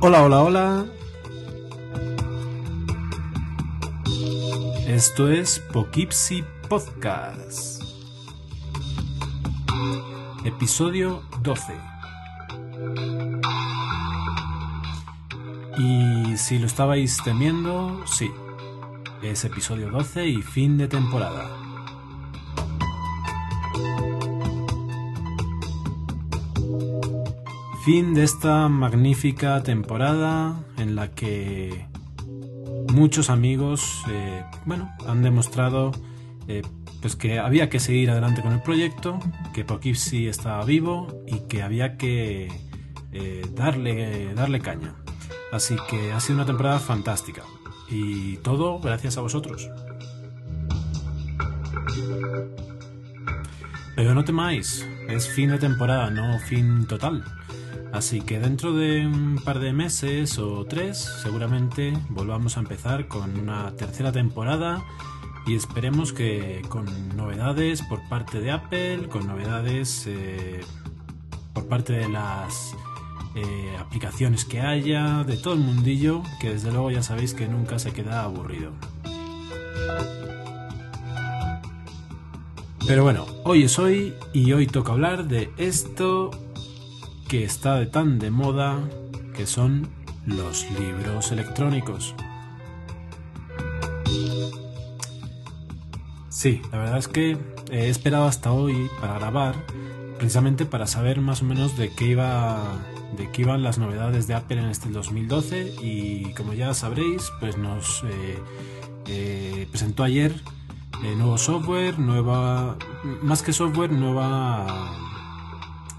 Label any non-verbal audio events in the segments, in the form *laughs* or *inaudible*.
Hola, hola, hola. Esto es Poughkeepsie Podcast. Episodio 12. Y si lo estabais temiendo, sí. Es episodio 12 y fin de temporada. Fin de esta magnífica temporada en la que muchos amigos, eh, bueno, han demostrado eh, pues que había que seguir adelante con el proyecto, que Poughkeepsie estaba vivo y que había que eh, darle, darle caña. Así que ha sido una temporada fantástica. Y todo gracias a vosotros. Pero no temáis, es fin de temporada, no fin total. Así que dentro de un par de meses o tres, seguramente volvamos a empezar con una tercera temporada y esperemos que con novedades por parte de Apple, con novedades eh, por parte de las eh, aplicaciones que haya, de todo el mundillo, que desde luego ya sabéis que nunca se queda aburrido. Pero bueno, hoy es hoy y hoy toca hablar de esto que está de tan de moda, que son los libros electrónicos. Sí, la verdad es que he esperado hasta hoy para grabar, precisamente para saber más o menos de qué iba de qué iban las novedades de Apple en este 2012 y como ya sabréis, pues nos eh, eh, presentó ayer eh, nuevo software, nueva, más que software, nueva,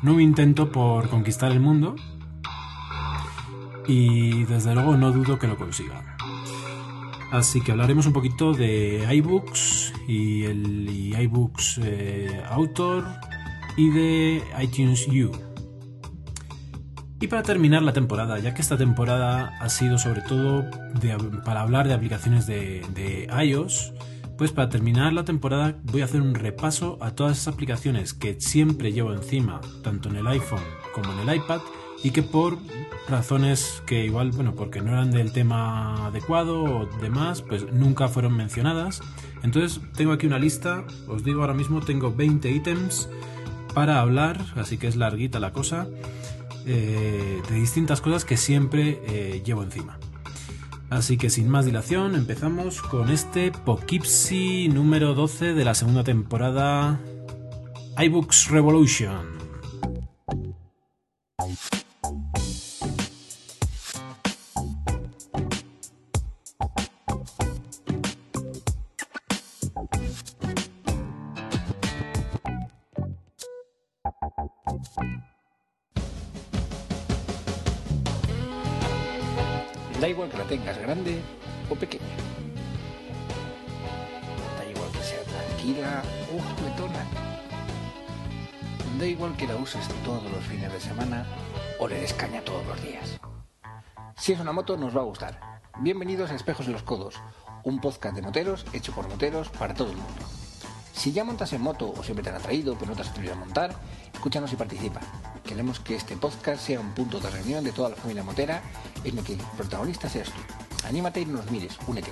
nuevo intento por conquistar el mundo y desde luego no dudo que lo consiga. Así que hablaremos un poquito de iBooks y el iBooks Author y de iTunes U. Y para terminar la temporada, ya que esta temporada ha sido sobre todo para hablar de aplicaciones de, iOS, pues para terminar la temporada voy a hacer un repaso a todas esas aplicaciones que siempre llevo encima, tanto en el iPhone como en el iPad, y que por razones que igual, bueno, porque no eran del tema adecuado o demás, pues nunca fueron mencionadas. Entonces tengo aquí una lista, os digo ahora mismo tengo 20 ítems para hablar, así que es larguita la cosa. Eh, de distintas cosas que siempre eh, llevo encima. Así que sin más dilación, empezamos con este Poughkeepsie número 12 de la segunda temporada iBooks Revolution. Grande o pequeña. Da igual que sea tranquila o juguetona. Da igual que la uses todos los fines de semana o le des caña todos los días. Si es una moto nos va a gustar. Bienvenidos a Espejos en los Codos, un podcast de moteros hecho por moteros para todo el mundo. Si ya montas en moto o siempre te han atraído pero no te has atrevido a montar, escúchanos y participa. Queremos que este podcast sea un punto de reunión de toda la familia motera en el que el protagonista seas tú. Anímate y nos mires, únete.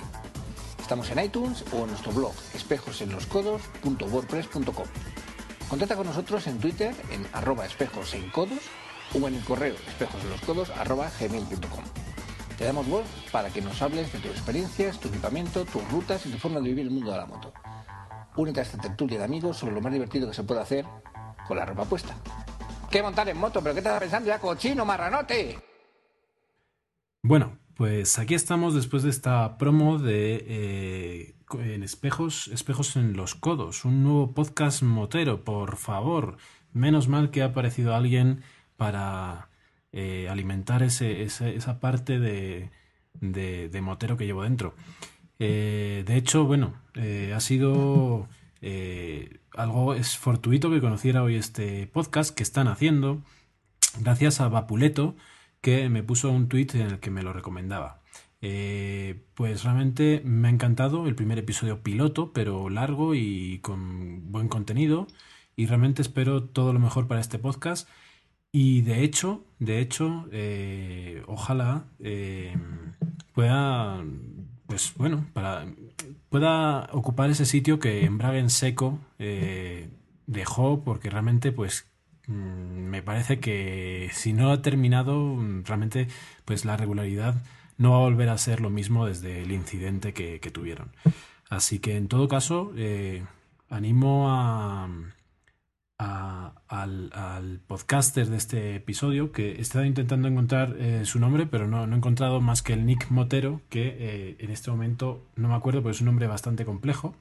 Estamos en iTunes o en nuestro blog espejosenloscodos.wordpress.com. Contacta con nosotros en Twitter en arroba espejos en codos o en el correo espejosenloscodos arroba gmail.com. Te damos voz para que nos hables de tus experiencias, tu equipamiento, tus rutas y tu forma de vivir el mundo de la moto. Únete a esta tertulia de amigos sobre lo más divertido que se puede hacer con la ropa puesta. ¿Qué montar en moto? ¿Pero qué estás pensando ya, cochino, marranote? Bueno, pues aquí estamos después de esta promo de eh, en espejos, espejos en los codos, un nuevo podcast motero, por favor. Menos mal que ha aparecido alguien para eh, alimentar ese, esa parte de, de, motero que llevo dentro. Eh, de hecho, bueno, eh, ha sido algo es fortuito que conociera hoy este podcast que están haciendo gracias a Vapuleto que me puso un tweet en el que me lo recomendaba. Eh, pues realmente me ha encantado el primer episodio piloto, pero largo y con buen contenido. Y realmente espero todo lo mejor para este podcast. Y de hecho, de hecho, eh, ojalá eh, pueda, pues bueno, para pueda ocupar ese sitio que en Seco dejó, porque realmente, pues me parece que si no ha terminado, realmente, pues la regularidad no va a volver a ser lo mismo desde el incidente que, tuvieron. Así que en todo caso, eh, animo a, al, podcaster de este episodio que he estado intentando encontrar eh, su nombre, pero no, he encontrado más que el Nick Motero, que eh, en este momento no me acuerdo, pero es un nombre bastante complejo.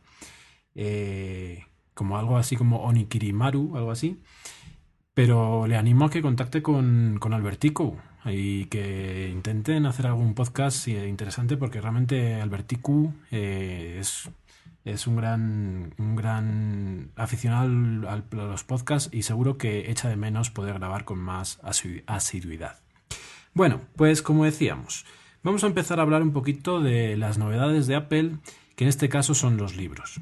como algo así como Onikirimaru, algo así. Pero le animo a que contacte con, con Albertico, y que intenten hacer algún podcast interesante porque realmente Alberticu eh, es, es un gran, un gran aficionado a los podcasts y seguro que echa de menos poder grabar con más asiduidad. Bueno, pues como decíamos, vamos a empezar a hablar un poquito de las novedades de Apple, que en este caso son los libros.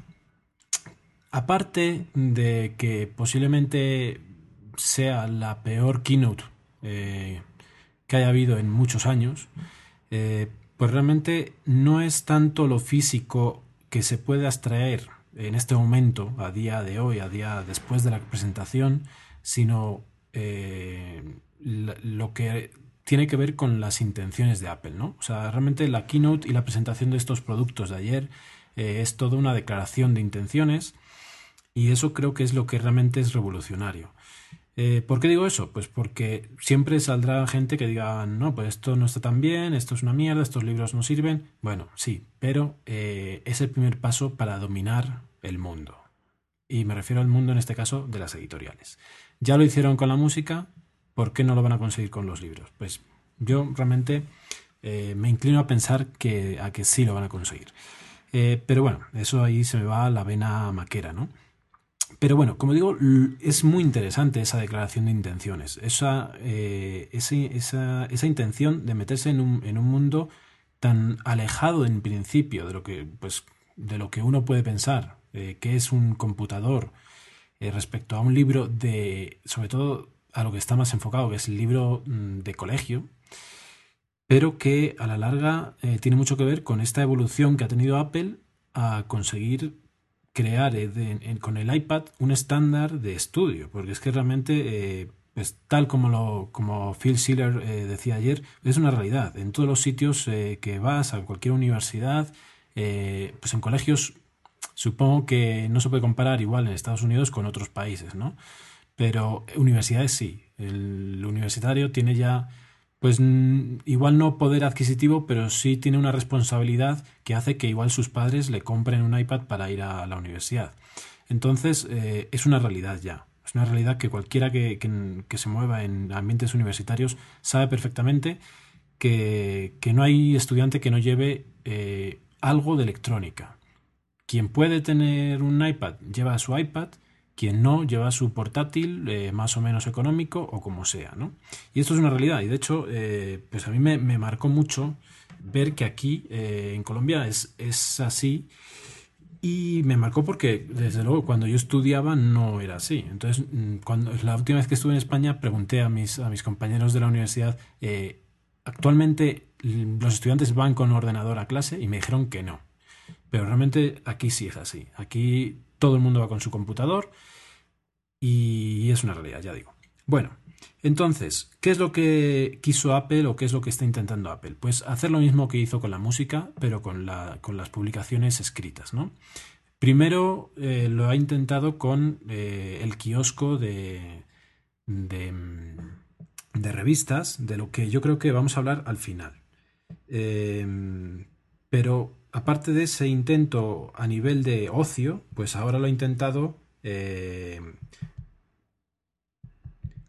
Aparte de que posiblemente sea la peor keynote eh, que haya habido en muchos años, eh, pues realmente no es tanto lo físico que se puede abstraer en este momento, a día de hoy, a día después de la presentación, sino eh, lo que tiene que ver con las intenciones de Apple, ¿no? O sea, realmente la keynote y la presentación de estos productos de ayer es toda una declaración de intenciones y eso creo que es lo que realmente es revolucionario. Eh, ¿Por qué digo eso? Pues porque siempre saldrá gente que diga, no, pues esto no está tan bien, esto es una mierda, estos libros no sirven. Bueno, sí, pero eh, es el primer paso para dominar el mundo. Y me refiero al mundo en este caso de las editoriales. Ya lo hicieron con la música, ¿por qué no lo van a conseguir con los libros? Pues yo realmente eh, me inclino a pensar que, a que sí lo van a conseguir. pero bueno, eso ahí se me va la vena maquera, ¿no? Pero bueno, como digo, es muy interesante esa declaración de intenciones, esa, eh, esa, esa, intención de meterse en un, en un, mundo tan alejado en principio de lo que, pues, de lo que uno puede pensar, eh, que es un computador, eh, respecto a un libro de, sobre todo a lo que está más enfocado, que es el libro mm, de colegio, pero que a la larga tiene mucho que ver con esta evolución que ha tenido Apple a conseguir crear eh, con el iPad un estándar de estudio, porque es que realmente, eh, pues tal como, lo, como Phil Schiller eh, decía ayer, es una realidad. En todos los sitios que vas, a cualquier universidad, pues en colegios, supongo que no se puede comparar igual en Estados Unidos con otros países, ¿no? Pero universidades sí. El universitario tiene ya pues igual no poder adquisitivo, pero sí tiene una responsabilidad que hace que igual sus padres le compren un iPad para ir a la universidad. Entonces, eh, es una realidad ya. Es una realidad que cualquiera que, se mueva en ambientes universitarios sabe perfectamente que, no hay estudiante que no lleve eh, algo de electrónica. Quien puede tener un iPad lleva su iPad quien no lleva su portátil eh, más o menos económico o como sea, ¿no? Y esto es una realidad y de hecho, eh, pues a mí me, marcó mucho ver que aquí eh, en Colombia es, es así y me marcó porque desde luego cuando yo estudiaba no era así. Entonces, mm, cuando la última vez que estuve en España pregunté a mis, a mis compañeros de la universidad, actualmente los estudiantes van con ordenador a clase y me dijeron que no. Pero realmente aquí sí es así. Aquí todo el mundo va con su computador y es una realidad, ya digo. Bueno, entonces, ¿qué es lo que quiso Apple o qué es lo que está intentando Apple? Pues hacer lo mismo que hizo con la música, pero con, la, con las publicaciones escritas, ¿no? Primero eh, lo ha intentado con eh, el kiosco de, de, de, revistas, de lo que yo creo que vamos a hablar al final. Em, pero aparte de ese intento a nivel de ocio, pues ahora lo ha intentado eh,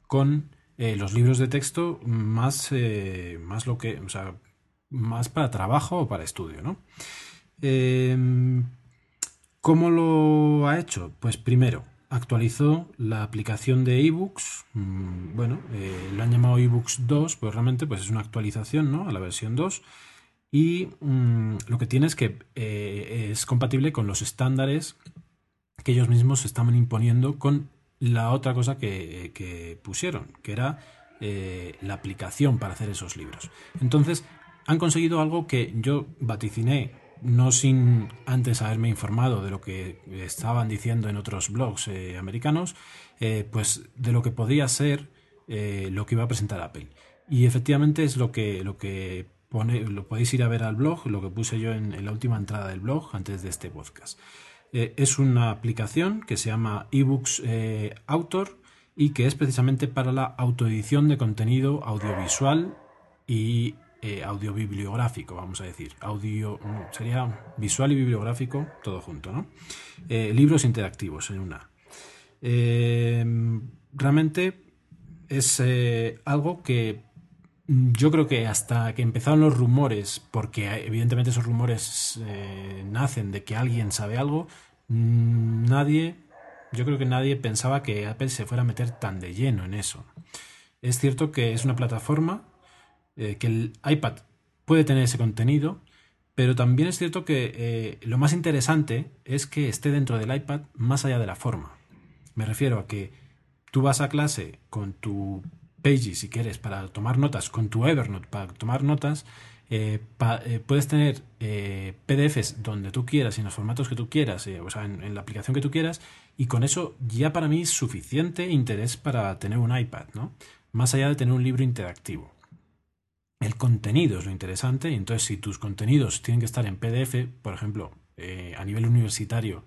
con eh, los libros de texto más, eh, más lo que, o sea, más para trabajo o para estudio, ¿no? Em, ¿Cómo lo ha hecho? Pues primero, actualizó la aplicación de ebooks. Mm, bueno, lo han llamado ebooks 2, pues realmente pues es una actualización ¿no? a la versión 2 y mm, lo que tiene es que eh, es compatible con los estándares que ellos mismos estaban imponiendo con la otra cosa que, pusieron, que era eh, la aplicación para hacer esos libros. Entonces, han conseguido algo que yo vaticiné, no sin antes haberme informado de lo que estaban diciendo en otros blogs eh, americanos, pues de lo que podría ser lo que iba a presentar Apple. Y efectivamente es lo que, lo que lo podéis ir a ver al blog, lo que puse yo en, la última entrada del blog antes de este podcast. Eh, es una aplicación que se llama eBooks eh, Autor y que es precisamente para la autoedición de contenido audiovisual y eh, audiobibliográfico, vamos a decir. Audio mm, sería visual y bibliográfico todo junto, ¿no? libros interactivos en una. realmente es algo que yo creo que hasta que empezaron los rumores, porque evidentemente esos rumores eh, nacen de que alguien sabe algo, mm, nadie, yo creo que nadie pensaba que Apple se fuera a meter tan de lleno en eso. Es cierto que es una plataforma eh, que el iPad puede tener ese contenido, pero también es cierto que eh, lo más interesante es que esté dentro del iPad más allá de la forma. Me refiero a que tú vas a clase con tu Pages, si quieres, para tomar notas, con tu Evernote para tomar notas, eh, eh, puedes tener eh, PDFs donde tú quieras en los formatos que tú quieras, o sea, en, la aplicación que tú quieras, y con eso ya para mí es suficiente interés para tener un iPad, ¿no? Más allá de tener un libro interactivo. El contenido es lo interesante, entonces si tus contenidos tienen que estar en PDF, por ejemplo, a nivel universitario,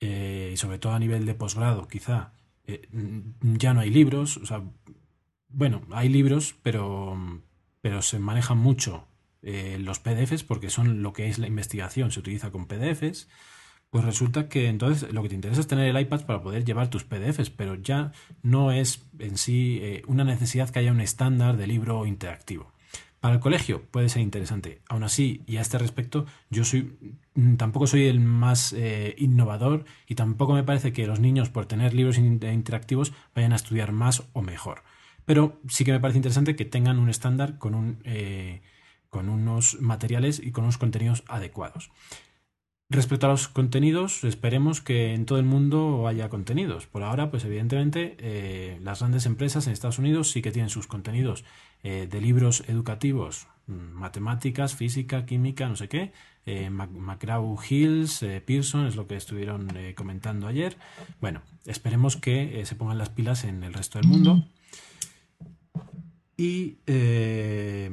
y sobre todo a nivel de posgrado, quizá, ya no hay libros, o sea, bueno, hay libros, pero, pero se manejan mucho eh, los PDFs porque son lo que es la investigación, se utiliza con PDFs. Pues resulta que entonces lo que te interesa es tener el iPad para poder llevar tus PDFs, pero ya no es en sí eh, una necesidad que haya un estándar de libro interactivo. Para el colegio puede ser interesante. Aún así, y a este respecto, yo soy tampoco soy el más eh, innovador y tampoco me parece que los niños, por tener libros interactivos, vayan a estudiar más o mejor. Pero sí que me parece interesante que tengan un estándar con, un, eh, con unos materiales y con unos contenidos adecuados. Respecto a los contenidos, esperemos que en todo el mundo haya contenidos. Por ahora, pues evidentemente, eh, las grandes empresas en Estados Unidos sí que tienen sus contenidos eh, de libros educativos, mm, matemáticas, física, química, no sé qué. McGraw Hills, Pearson, es lo que estuvieron comentando ayer. Bueno, esperemos que se pongan las pilas en el resto del mundo y eh,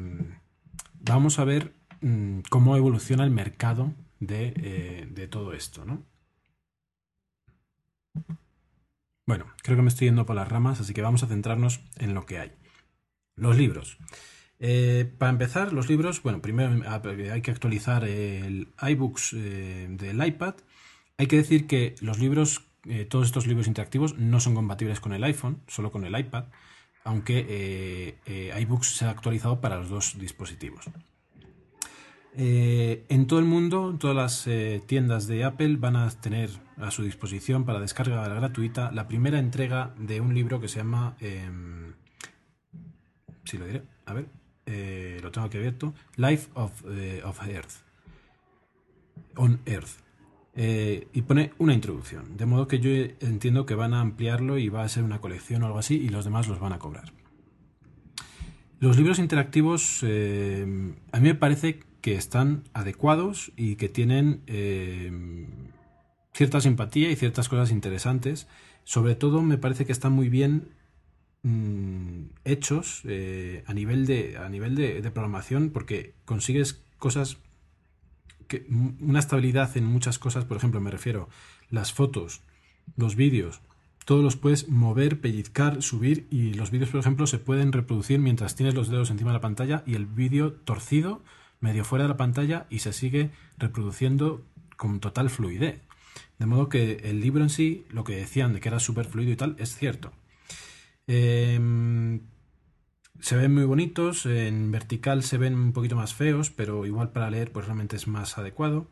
vamos a ver mm, cómo evoluciona el mercado de, eh, todo esto, ¿no? Bueno, creo que me estoy yendo por las ramas, así que vamos a centrarnos en lo que hay. Los libros. Eh, para empezar, los libros, bueno, primero hay que actualizar el iBooks del iPad. Hay que decir que los libros, todos estos libros interactivos no son compatibles con el iPhone, solo con el iPad aunque eh, eh, iBooks se ha actualizado para los dos dispositivos. Eh, en todo el mundo, todas las tiendas de Apple van a tener a su disposición para descarga gratuita la primera entrega de un libro que se llama, em, si lo diré, a ver, lo tengo aquí abierto, Life of, of Earth, on Earth. Eh, y pone una introducción. De modo que yo entiendo que van a ampliarlo y va a ser una colección o algo así y los demás los van a cobrar. Los libros interactivos eh, a mí me parece que están adecuados y que tienen eh, cierta simpatía y ciertas cosas interesantes. Sobre todo me parece que están muy bien mm, hechos a nivel, de, a nivel de programación porque consigues cosas una estabilidad en muchas cosas, por ejemplo, me refiero las fotos, los vídeos, todos los puedes mover, pellizcar, subir y los vídeos, por ejemplo, se pueden reproducir mientras tienes los dedos encima de la pantalla y el vídeo torcido, medio fuera de la pantalla y se sigue reproduciendo con total fluidez. De modo que el libro en sí, lo que decían de que era súper fluido y tal, es cierto. Eh, se ven muy bonitos, en vertical se ven un poquito más feos, pero igual para leer pues realmente es más adecuado.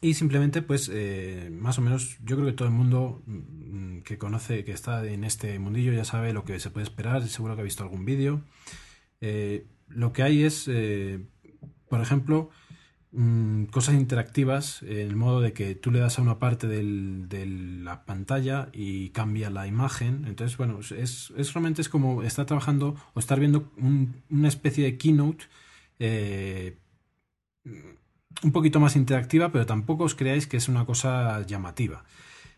Y simplemente pues eh, más o menos yo creo que todo el mundo mm, que conoce, que está en este mundillo ya sabe lo que se puede esperar, seguro que ha visto algún vídeo. Eh, lo que hay es, eh, por ejemplo, mm, cosas interactivas, en el modo de que tú le das a una parte de la pantalla y cambia la imagen. Entonces, bueno, es, realmente es como estar trabajando o estar viendo una especie de keynote eh, un poquito más interactiva, pero tampoco os creáis que es una cosa llamativa.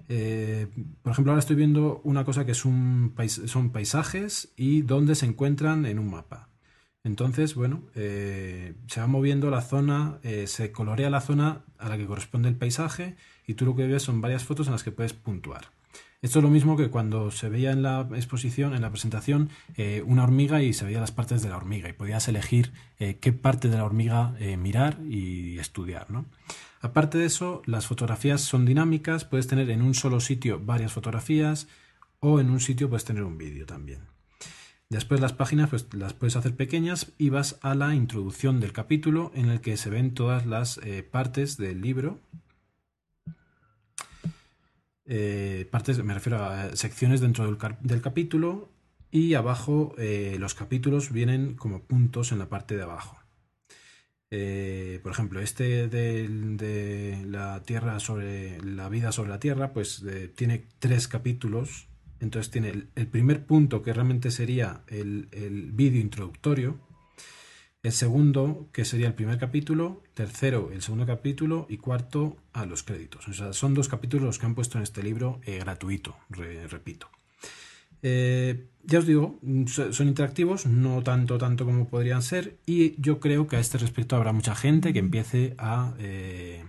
Eh, por ejemplo, ahora estoy viendo una cosa que es un son paisajes y dónde se encuentran en un mapa. Entonces, bueno, eh, se va moviendo la zona, eh, se colorea la zona a la que corresponde el paisaje y tú lo que ves son varias fotos en las que puedes puntuar. Esto es lo mismo que cuando se veía en la exposición, en la presentación, eh, una hormiga y se veía las partes de la hormiga y podías elegir qué parte de la hormiga mirar y estudiar. ¿no? Aparte de eso, las fotografías son dinámicas, puedes tener en un solo sitio varias fotografías o en un sitio puedes tener un vídeo también. Después las páginas pues, las puedes hacer pequeñas y vas a la introducción del capítulo en el que se ven todas las eh, partes del libro. Eh, partes, me refiero a secciones dentro del, capítulo y abajo eh, los capítulos vienen como puntos en la parte de abajo. por ejemplo, este de, la Tierra sobre la vida sobre la Tierra, pues tiene tres capítulos entonces tiene el, primer punto que realmente sería el, vídeo introductorio, el segundo que sería el primer capítulo, tercero el segundo capítulo y cuarto a los créditos. O sea, son dos capítulos los que han puesto en este libro eh, gratuito, repito. Eh, ya os digo, son interactivos, no tanto, tanto como podrían ser, y yo creo que a este respecto habrá mucha gente que empiece a eh,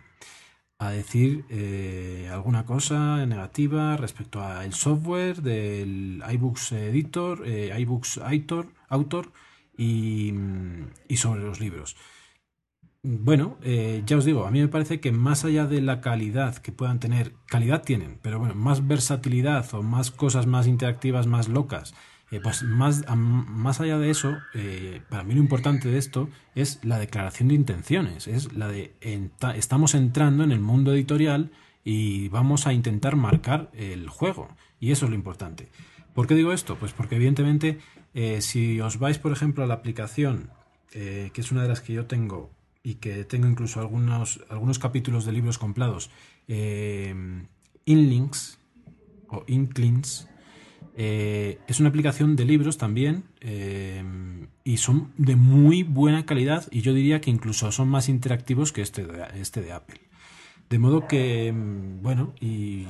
a decir eh, alguna cosa negativa respecto al software del iBooks Editor, eh, iBooks Autor, Autor y, sobre los libros. Bueno, eh, ya os digo, a mí me parece que más allá de la calidad que puedan tener, calidad tienen, pero bueno, más versatilidad o más cosas más interactivas, más locas eh, pues más, más allá de eso, eh, para mí lo importante de esto es la declaración de intenciones, es la de estamos entrando en el mundo editorial y vamos a intentar marcar el juego. Y eso es lo importante. ¿Por qué digo esto? Pues porque evidentemente eh, si os vais, por ejemplo, a la aplicación, que es una de las que yo tengo y que tengo incluso algunos, algunos capítulos de libros comprados, Inlinks o Inklings, eh, es una aplicación de libros también eh, y son de muy buena calidad y yo diría que incluso son más interactivos que este de, este de Apple. De modo que, mm, bueno, y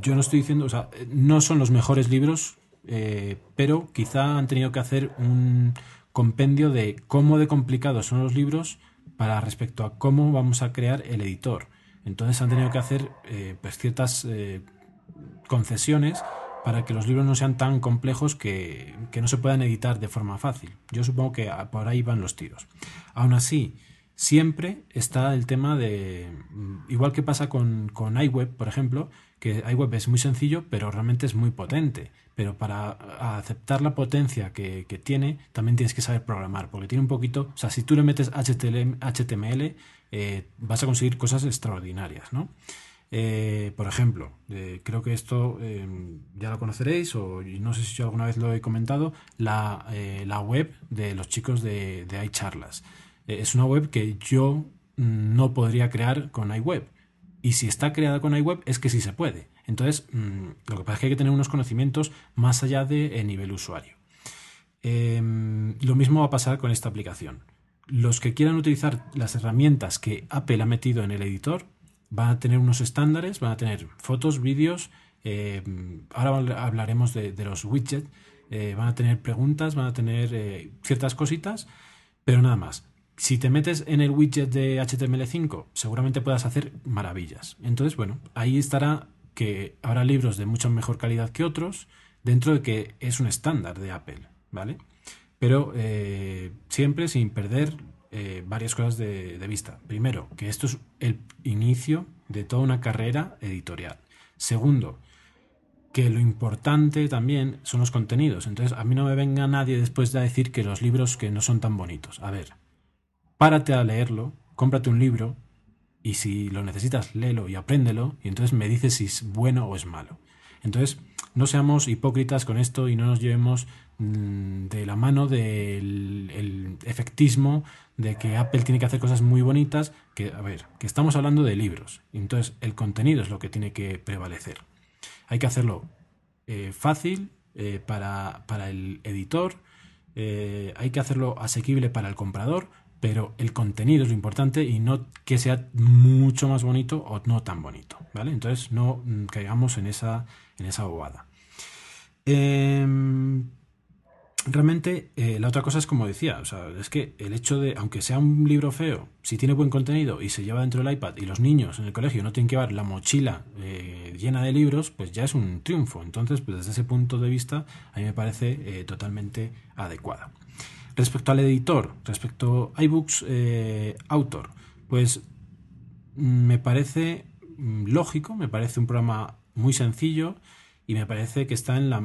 yo no estoy diciendo, o sea, no son los mejores libros, eh, pero quizá han tenido que hacer un compendio de cómo de complicados son los libros para respecto a cómo vamos a crear el editor. Entonces han tenido que hacer pues ciertas concesiones para que los libros no sean tan complejos que, no se puedan editar de forma fácil. Yo supongo que por ahí van los tiros. Aún así, siempre está el tema de, mm, igual que pasa con, con iWeb, por ejemplo, que iWeb es muy sencillo, pero realmente es muy potente. Pero para aceptar la potencia que, tiene, también tienes que saber programar, porque tiene un poquito, o sea, si tú le metes HTML, eh, vas a conseguir cosas extraordinarias, ¿no? Eh, por ejemplo, eh, creo que esto eh, ya lo conoceréis, o no sé si yo alguna vez lo he comentado, la, web de los chicos de, de iCharlas. es una web que yo mm, no podría crear con iWeb. Y si está creada con iWeb es que sí se puede. Entonces, mm, lo que pasa es que hay que tener unos conocimientos más allá de nivel usuario. Em, lo mismo va a pasar con esta aplicación. Los que quieran utilizar las herramientas que Apple ha metido en el editor van a tener unos estándares, van a tener fotos, vídeos, eh, ahora hablaremos de, los widgets, eh, van a tener preguntas, van a tener eh, ciertas cositas, pero nada más. Si te metes en el widget de HTML5, seguramente puedas hacer maravillas. Entonces, bueno, ahí estará que habrá libros de mucha mejor calidad que otros, dentro de que es un estándar de Apple, ¿vale? Pero siempre sin perder eh, varias cosas de, vista. Primero, que esto es el inicio de toda una carrera editorial. Segundo, que lo importante también son los contenidos. Entonces, a mí no me venga nadie después de decir que los libros que no son tan bonitos. A ver, párate a leerlo, cómprate un libro y si lo necesitas, léelo y apréndelo y entonces me dices si es bueno o es malo. Entonces, no seamos hipócritas con esto y no nos llevemos mm, de la mano del el efectismo de que Apple tiene que hacer cosas muy bonitas, que, a ver, que estamos hablando de libros, entonces el contenido es lo que tiene que prevalecer. Hay que hacerlo eh, fácil eh, para, para, el editor, eh, hay que hacerlo asequible para el comprador, pero el contenido es lo importante y no que sea mucho más bonito o no tan bonito, ¿vale? Entonces no mm, caigamos en esa, en esa bobada. Em, realmente eh, la otra cosa es como decía, o sea, es que el hecho de, aunque sea un libro feo, si tiene buen contenido y se lleva dentro del iPad y los niños en el colegio no tienen que llevar la mochila eh, llena de libros, pues ya es un triunfo. Entonces, pues desde ese punto de vista, a mí me parece eh, totalmente adecuada. Respecto al editor, respecto a iBooks Autor, pues mm, me parece mm, lógico, me parece un programa muy sencillo y me parece que está en la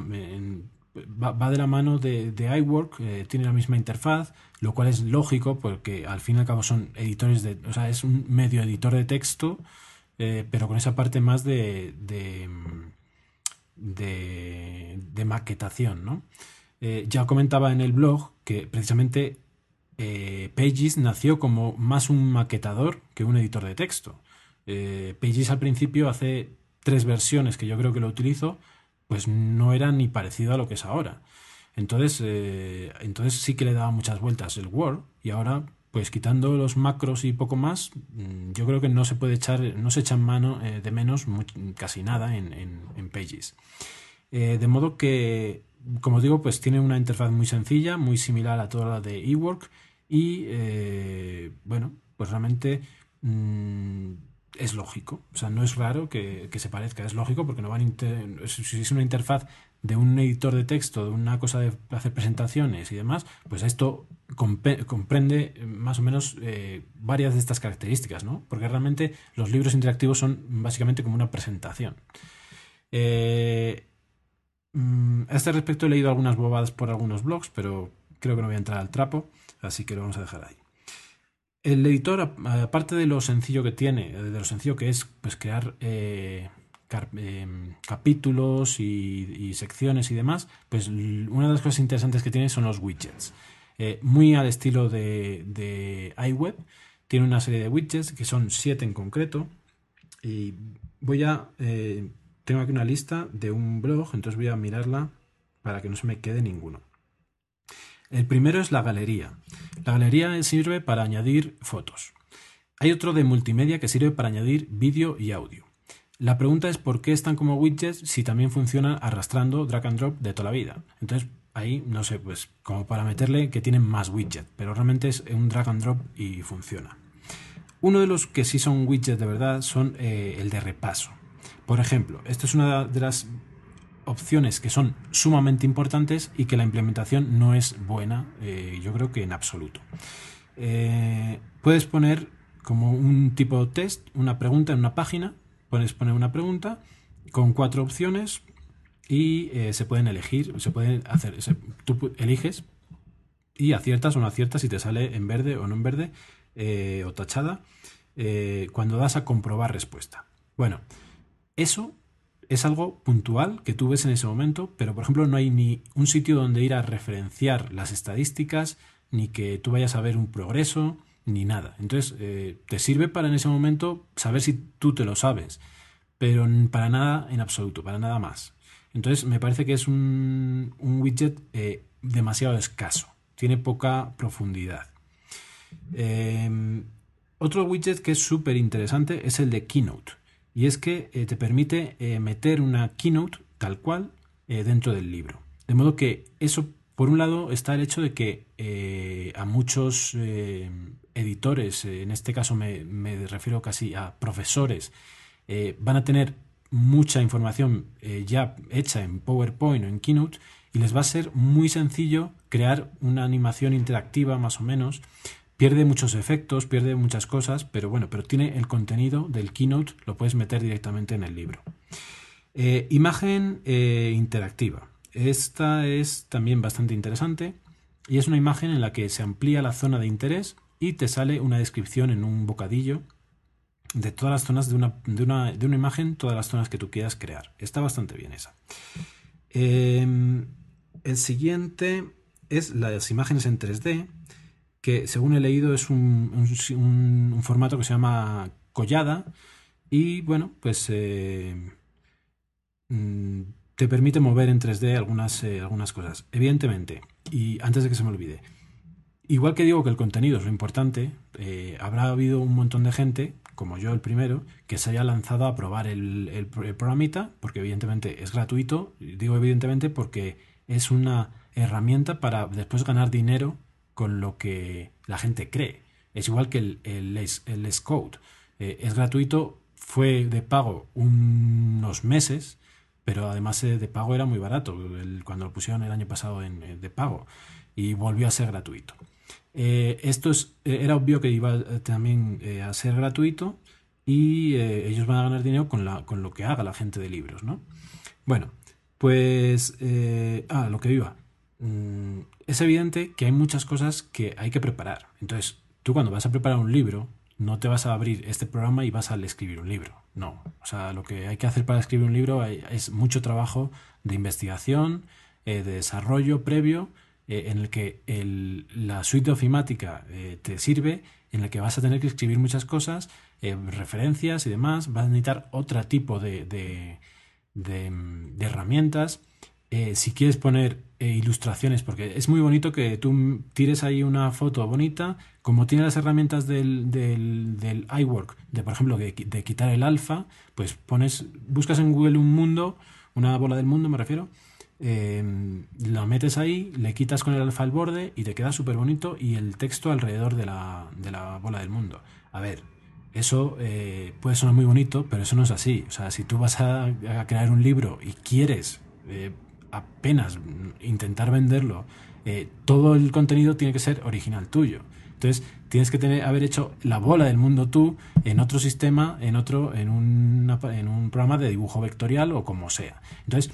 va, de la mano de, iWork, eh, tiene la misma interfaz, lo cual es lógico porque al fin y al cabo son editores de, o sea, es un medio editor de texto, eh, pero con esa parte más de, de, de, maquetación, ¿no? Eh, ya comentaba en el blog que precisamente Pages nació como más un maquetador que un editor de texto. Pages al principio hace tres versiones que yo creo que lo utilizo, pues no era ni parecido a lo que es ahora. Entonces, eh, entonces sí que le daba muchas vueltas el Word y ahora, pues quitando los macros y poco más, mm, yo creo que no se puede echar, no se echa en mano eh, de menos casi nada en, Pages. Eh, de modo que, como digo, pues tiene una interfaz muy sencilla, muy similar a toda la de eWork y, bueno, pues realmente... Mm, es lógico. O sea, no es raro que, se parezca, es lógico porque no van si es una interfaz de un editor de texto, de una cosa de hacer presentaciones y demás, pues esto comprende más o menos eh, varias de estas características, ¿no? Porque realmente los libros interactivos son básicamente como una presentación. Eh, mm, a este respecto he leído algunas bobadas por algunos blogs, pero creo que no voy a entrar al trapo, así que lo vamos a dejar ahí. El editor, aparte de lo sencillo que tiene, de lo sencillo que es pues, crear eh, em, capítulos y, secciones y demás, pues una de las cosas interesantes que tiene son los widgets. Eh, muy al estilo de, iWeb, tiene una serie de widgets que son siete en concreto. Y voy a. Eh, tengo aquí una lista de un blog, entonces voy a mirarla para que no se me quede ninguno. El primero es la galería. La galería sirve para añadir fotos. Hay otro de multimedia que sirve para añadir vídeo y audio. La pregunta es por qué están como widgets si también funcionan arrastrando drag and drop de toda la vida. Entonces, ahí, no sé, pues como para meterle que tienen más widgets, pero realmente es un drag and drop y funciona. Uno de los que sí son widgets de verdad son eh, el de repaso. Por ejemplo, esto es una de las opciones que son sumamente importantes y que la implementación no es buena, eh, yo creo que en absoluto. Eh, puedes poner como un tipo de test, una pregunta en una página, puedes poner una pregunta con cuatro opciones y eh, se pueden elegir, se pueden hacer, tú eliges y aciertas o no aciertas si te sale en verde o no en verde o tachada cuando das a comprobar respuesta. Bueno, eso es algo puntual que tú ves en ese momento, pero por ejemplo no hay ni un sitio donde ir a referenciar las estadísticas, ni que tú vayas a ver un progreso, ni nada. Entonces, eh, te sirve para en ese momento saber si tú te lo sabes, pero para nada en absoluto, para nada más. Entonces, me parece que es un, widget eh, demasiado escaso, tiene poca profundidad. Em, otro widget que es súper interesante es el de Keynote y es que eh, te permite eh, meter una keynote tal cual eh, dentro del libro. De modo que eso, por un lado, está el hecho de que a muchos editores, en este caso me, me, refiero casi a profesores, van a tener mucha información ya hecha en PowerPoint o en Keynote y les va a ser muy sencillo crear una animación interactiva más o menos Pierde muchos efectos, pierde muchas cosas, pero bueno, pero tiene el contenido del keynote, lo puedes meter directamente en el libro. Eh, imagen eh, interactiva. Esta es también bastante interesante y es una imagen en la que se amplía la zona de interés y te sale una descripción en un bocadillo de todas las zonas de una, de una, de una imagen, todas las zonas que tú quieras crear. Está bastante bien esa. Em, el siguiente es las imágenes en 3D, que según he leído es un, un, formato que se llama collada y bueno, pues eh, mm, te permite mover en 3D algunas, eh, algunas cosas. Evidentemente, y antes de que se me olvide, igual que digo que el contenido es lo importante, eh, habrá habido un montón de gente, como yo el primero, que se haya lanzado a probar el, el, programita, porque evidentemente es gratuito, digo evidentemente porque es una herramienta para después ganar dinero con lo que la gente cree. Es igual que el, el, Code. Eh, es gratuito, fue de pago unos meses, pero además eh, de pago era muy barato cuando lo pusieron el año pasado en, eh, de pago y volvió a ser gratuito. esto es, era obvio que iba también a ser gratuito y ellos van a ganar dinero con, la, con lo que haga la gente de libros, ¿no? Bueno, pues... ah, lo que iba. Mm, es evidente que hay muchas cosas que hay que preparar. Entonces, tú cuando vas a preparar un libro, no te vas a abrir este programa y vas a escribir un libro. No. O sea, lo que hay que hacer para escribir un libro es mucho trabajo de investigación, eh, de desarrollo previo, eh, en el que la suite ofimática eh, te sirve, en el que vas a tener que escribir muchas cosas, referencias y demás. Vas a necesitar otro tipo de, de herramientas eh, si quieres poner eh, ilustraciones, porque es muy bonito que tú tires ahí una foto bonita, como tiene las herramientas del, del, iWork, de por ejemplo, de, quitar el alfa, pues pones, buscas en Google un mundo, una bola del mundo me refiero, eh, lo metes ahí, le quitas con el alfa el borde y te queda súper bonito y el texto alrededor de la, de la bola del mundo. A ver, eso puede sonar muy bonito, pero eso no es así. O sea, si tú vas a crear un libro y quieres apenas intentar venderlo, eh, todo el contenido tiene que ser original tuyo. Entonces, tienes que tener, haber hecho la bola del mundo tú en otro sistema, en otro, en, en un programa de dibujo vectorial o como sea. Entonces,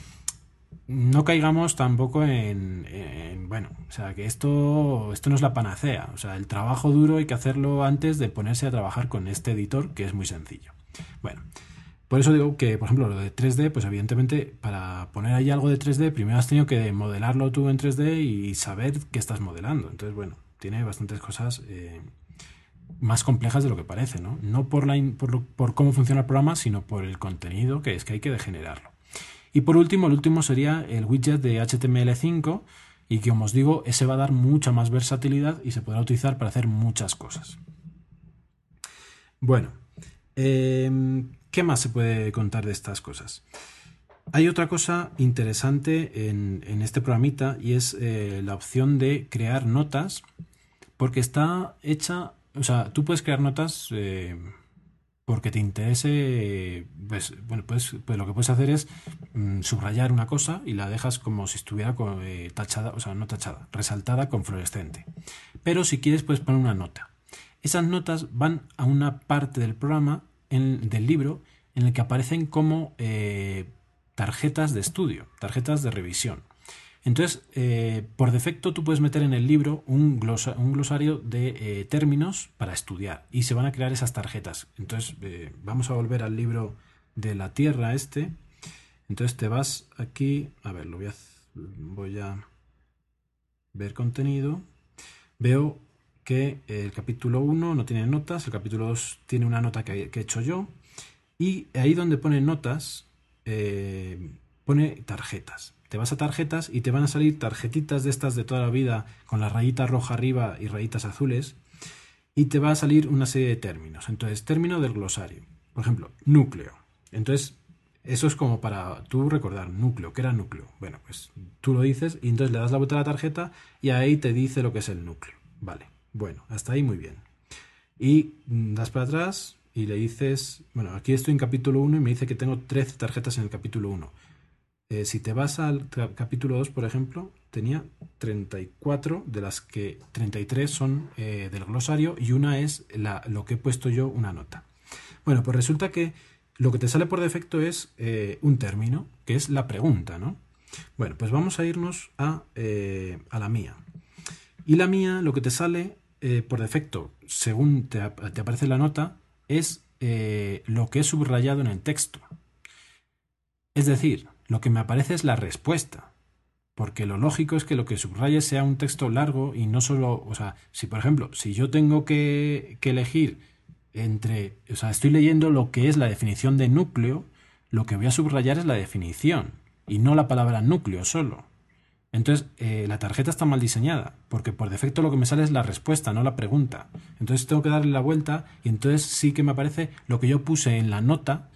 no caigamos tampoco en, en, bueno, o sea, que esto, esto no es la panacea. O sea, el trabajo duro hay que hacerlo antes de ponerse a trabajar con este editor, que es muy sencillo. Bueno, por eso digo que, por ejemplo, lo de 3D, pues evidentemente para poner ahí algo de 3D, primero has tenido que modelarlo tú en 3D y saber qué estás modelando. Entonces, bueno, tiene bastantes cosas eh, más complejas de lo que parece, ¿no? No por, la por, por, cómo funciona el programa, sino por el contenido que es que hay que degenerarlo. Y por último, el último sería el widget de HTML5 y que, como os digo, ese va a dar mucha más versatilidad y se podrá utilizar para hacer muchas cosas. Bueno, eh, ¿Qué más se puede contar de estas cosas? Hay otra cosa interesante en, este programita y es eh, la opción de crear notas porque está hecha, o sea, tú puedes crear notas eh, porque te interese, pues, bueno, pues, lo que puedes hacer es mm, subrayar una cosa y la dejas como si estuviera eh, tachada, o sea, no tachada, resaltada con fluorescente. Pero si quieres puedes poner una nota. Esas notas van a una parte del programa del libro en el que aparecen como eh, tarjetas de estudio, tarjetas de revisión. Entonces, eh, por defecto tú puedes meter en el libro un, glosario de eh, términos para estudiar y se van a crear esas tarjetas. Entonces, vamos a volver al libro de la Tierra este. Entonces te vas aquí, a ver, lo voy a, voy a ver contenido. Veo que el capítulo 1 no tiene notas, el capítulo 2 tiene una nota que, he hecho yo, y ahí donde pone notas, eh, pone tarjetas. Te vas a tarjetas y te van a salir tarjetitas de estas de toda la vida con la rayita roja arriba y rayitas azules, y te va a salir una serie de términos. Entonces, término del glosario. Por ejemplo, núcleo. Entonces, eso es como para tú recordar, núcleo, ¿qué era núcleo? Bueno, pues tú lo dices y entonces le das la vuelta a la tarjeta y ahí te dice lo que es el núcleo. Vale. Bueno, hasta ahí muy bien. Y das para atrás y le dices, bueno, aquí estoy en capítulo 1 y me dice que tengo 13 tarjetas en el capítulo 1. Eh, si te vas al capítulo 2, por ejemplo, tenía 34, de las que 33 son eh, del glosario y una es la, lo que he puesto yo una nota. Bueno, pues resulta que lo que te sale por defecto es eh, un término, que es la pregunta, ¿no? Bueno, pues vamos a irnos a, a la mía. Y la mía, lo que te sale eh, por defecto, según te, aparece la nota, es eh, lo que es subrayado en el texto. Es decir, lo que me aparece es la respuesta. Porque lo lógico es que lo que subrayes sea un texto largo y no solo, o sea, si por ejemplo, si yo tengo que, que elegir entre, o sea, estoy leyendo lo que es la definición de núcleo, lo que voy a subrayar es la definición y no la palabra núcleo solo. Entonces, eh, la tarjeta está mal diseñada, porque por defecto lo que me sale es la respuesta, no la pregunta. Entonces tengo que darle la vuelta y entonces sí que me aparece lo que yo puse en la nota,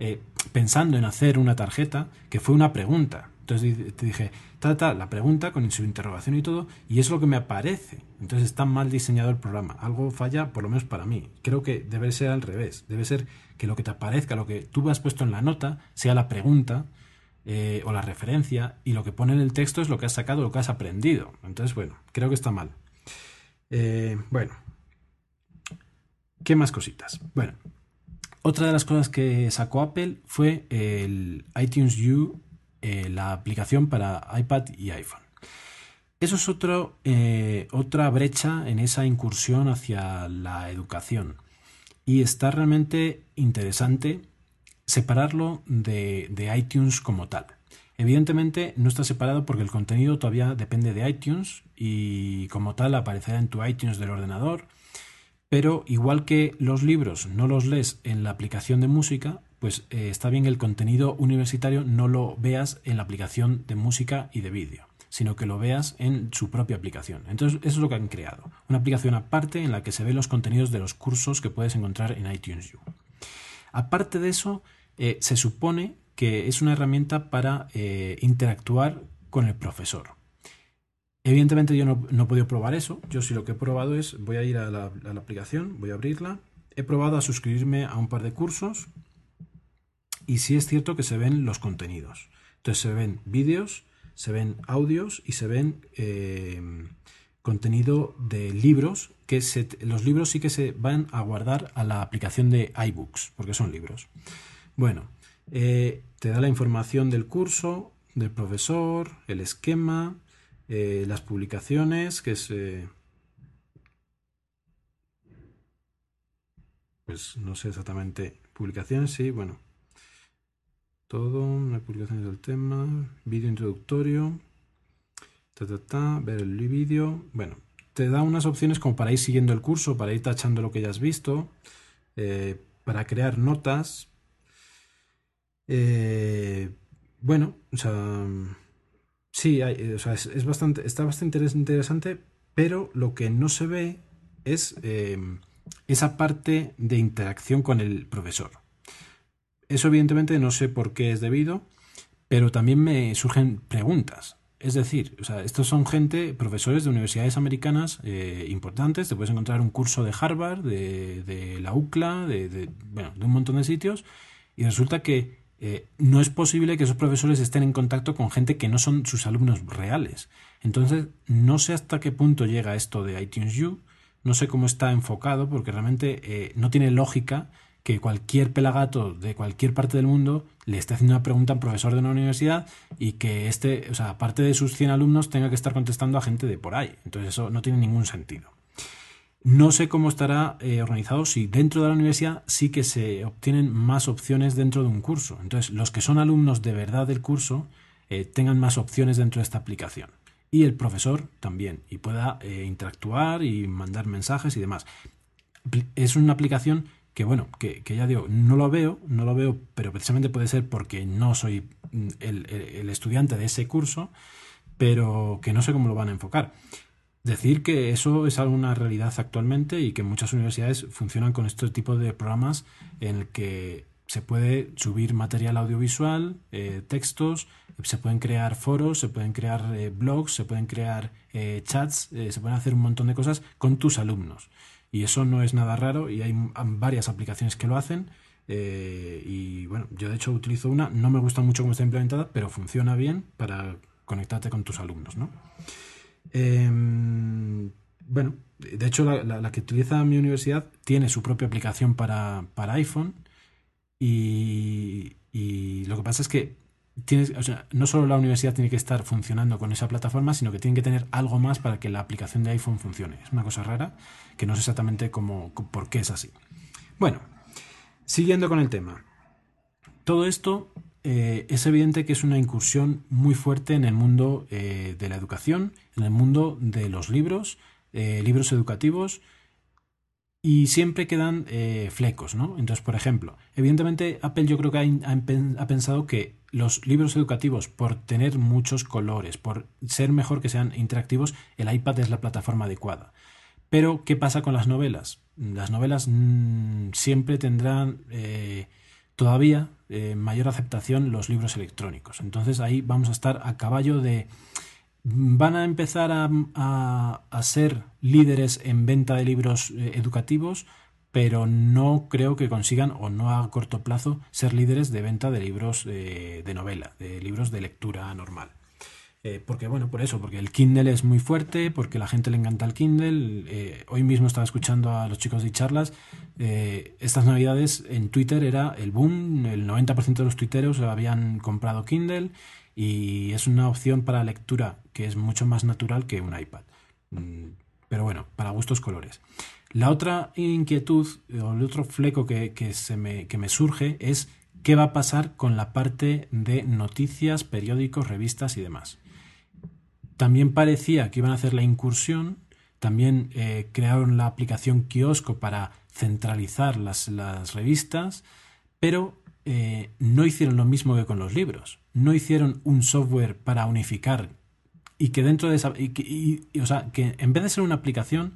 eh, pensando en hacer una tarjeta, que fue una pregunta. Entonces te dije, ta, la pregunta con su interrogación y todo, y es lo que me aparece. Entonces está mal diseñado el programa. Algo falla, por lo menos para mí. Creo que debe ser al revés. Debe ser que lo que te aparezca, lo que tú has puesto en la nota, sea la pregunta eh, o la referencia, y lo que pone en el texto es lo que has sacado, lo que has aprendido. Entonces, bueno, creo que está mal. Eh, bueno, ¿qué más cositas? Bueno, otra de las cosas que sacó Apple fue el iTunes U eh, la aplicación para iPad y iPhone. Eso es otro, otra brecha en esa incursión hacia la educación. Y está realmente interesante separarlo de, de, iTunes como tal. Evidentemente no está separado porque el contenido todavía depende de iTunes y como tal aparecerá en tu iTunes del ordenador. Pero igual que los libros no los lees en la aplicación de música, pues eh, está bien el contenido universitario no lo veas en la aplicación de música y de vídeo, sino que lo veas en su propia aplicación. Entonces, eso es lo que han creado. Una aplicación aparte en la que se ven los contenidos de los cursos que puedes encontrar en iTunes U. Aparte de eso, eh, se supone que es una herramienta para eh, interactuar con el profesor. Evidentemente yo no, no, he podido probar eso. Yo sí lo que he probado es, voy a ir a la aplicación, voy a abrirla. He probado a suscribirme a un par de cursos y sí es cierto que se ven los contenidos. Entonces se ven vídeos, se ven audios y se ven eh, contenido de libros, que los libros sí que se van a guardar a la aplicación de iBooks, porque son libros. Bueno, eh, te da la información del curso, del profesor, el esquema, eh, las publicaciones, que es... pues no sé exactamente, publicaciones, sí, bueno, todo, una publicaciones del tema, vídeo introductorio, ta, ta, ta, ver el vídeo. Bueno, te da unas opciones como para ir siguiendo el curso, para ir tachando lo que ya has visto, eh, para crear notas. Eh, bueno, o sea, sí, o sea, es, bastante, está bastante interesante, pero lo que no se ve es eh, esa parte de interacción con el profesor. Eso evidentemente no sé por qué es debido, pero también me surgen preguntas. Es decir, o sea, estos son gente, profesores de universidades americanas eh, importantes, te puedes encontrar un curso de Harvard, de, la UCLA, de, bueno, de un montón de sitios, y resulta que eh, no es posible que esos profesores estén en contacto con gente que no son sus alumnos reales. Entonces, no sé hasta qué punto llega esto de iTunes U, no sé cómo está enfocado, porque realmente eh, no tiene lógica que cualquier pelagato de cualquier parte del mundo le esté haciendo una pregunta a un profesor de una universidad y que este, o sea, aparte de sus 100 alumnos, tenga que estar contestando a gente de por ahí. Entonces eso no tiene ningún sentido. No sé cómo estará eh, organizado si dentro de la universidad sí que se obtienen más opciones dentro de un curso. Entonces, los que son alumnos de verdad del curso eh, tengan más opciones dentro de esta aplicación. Y el profesor también, y pueda eh, interactuar y mandar mensajes y demás. Es una aplicación que bueno, que, ya digo, no lo veo, no lo veo, pero precisamente puede ser porque no soy el, estudiante de ese curso, pero que no sé cómo lo van a enfocar. Decir que eso es alguna realidad actualmente y que muchas universidades funcionan con este tipo de programas en el que se puede subir material audiovisual, eh, textos, se pueden crear foros, se pueden crear eh, blogs, se pueden crear eh, chats, se pueden hacer un montón de cosas con tus alumnos. Y eso no es nada raro y hay varias aplicaciones que lo hacen. Eh, y bueno, yo de hecho utilizo una, no me gusta mucho cómo está implementada, pero funciona bien para conectarte con tus alumnos, ¿no? Em, bueno, de hecho la, que utiliza mi universidad tiene su propia aplicación para, iPhone y, lo que pasa es que no solo la universidad tiene que estar funcionando con esa plataforma, sino que tiene que tener algo más para que la aplicación de iPhone funcione. Es una cosa rara que no sé exactamente cómo, por qué es así. Bueno, siguiendo con el tema. Todo esto eh, es evidente que es una incursión muy fuerte en el mundo eh, de la educación, en el mundo de los libros, eh, libros educativos, y siempre quedan flecos, ¿no? Entonces, por ejemplo, evidentemente Apple yo creo que ha, pensado que los libros educativos, por tener muchos colores, por ser mejor que sean interactivos, el iPad es la plataforma adecuada. Pero, ¿qué pasa con las novelas? Las novelas mm, siempre tendrán todavía eh, mayor aceptación los libros electrónicos. Entonces ahí vamos a estar a caballo de... Van a empezar a, ser líderes en venta de libros eh, educativos, pero no creo que consigan, o no a corto plazo, ser líderes de venta de libros eh, de novela, de libros de lectura normal. Eh, porque, bueno, por eso, porque el Kindle es muy fuerte, porque la gente le encanta el Kindle. Eh, hoy mismo estaba escuchando a los chicos de charlas. Eh, estas navidades en Twitter era el boom, el 90% de los tuiteros habían comprado Kindle y es una opción para lectura que es mucho más natural que un iPad. Mm, pero bueno, para gustos colores. La otra inquietud o el otro fleco que, se me, que me surge es qué va a pasar con la parte de noticias, periódicos, revistas y demás. También parecía que iban a hacer la incursión, también eh, crearon la aplicación kiosco para centralizar las, revistas, pero eh, no hicieron lo mismo que con los libros. No hicieron un software para unificar y que dentro de esa. o sea, que en vez de ser una aplicación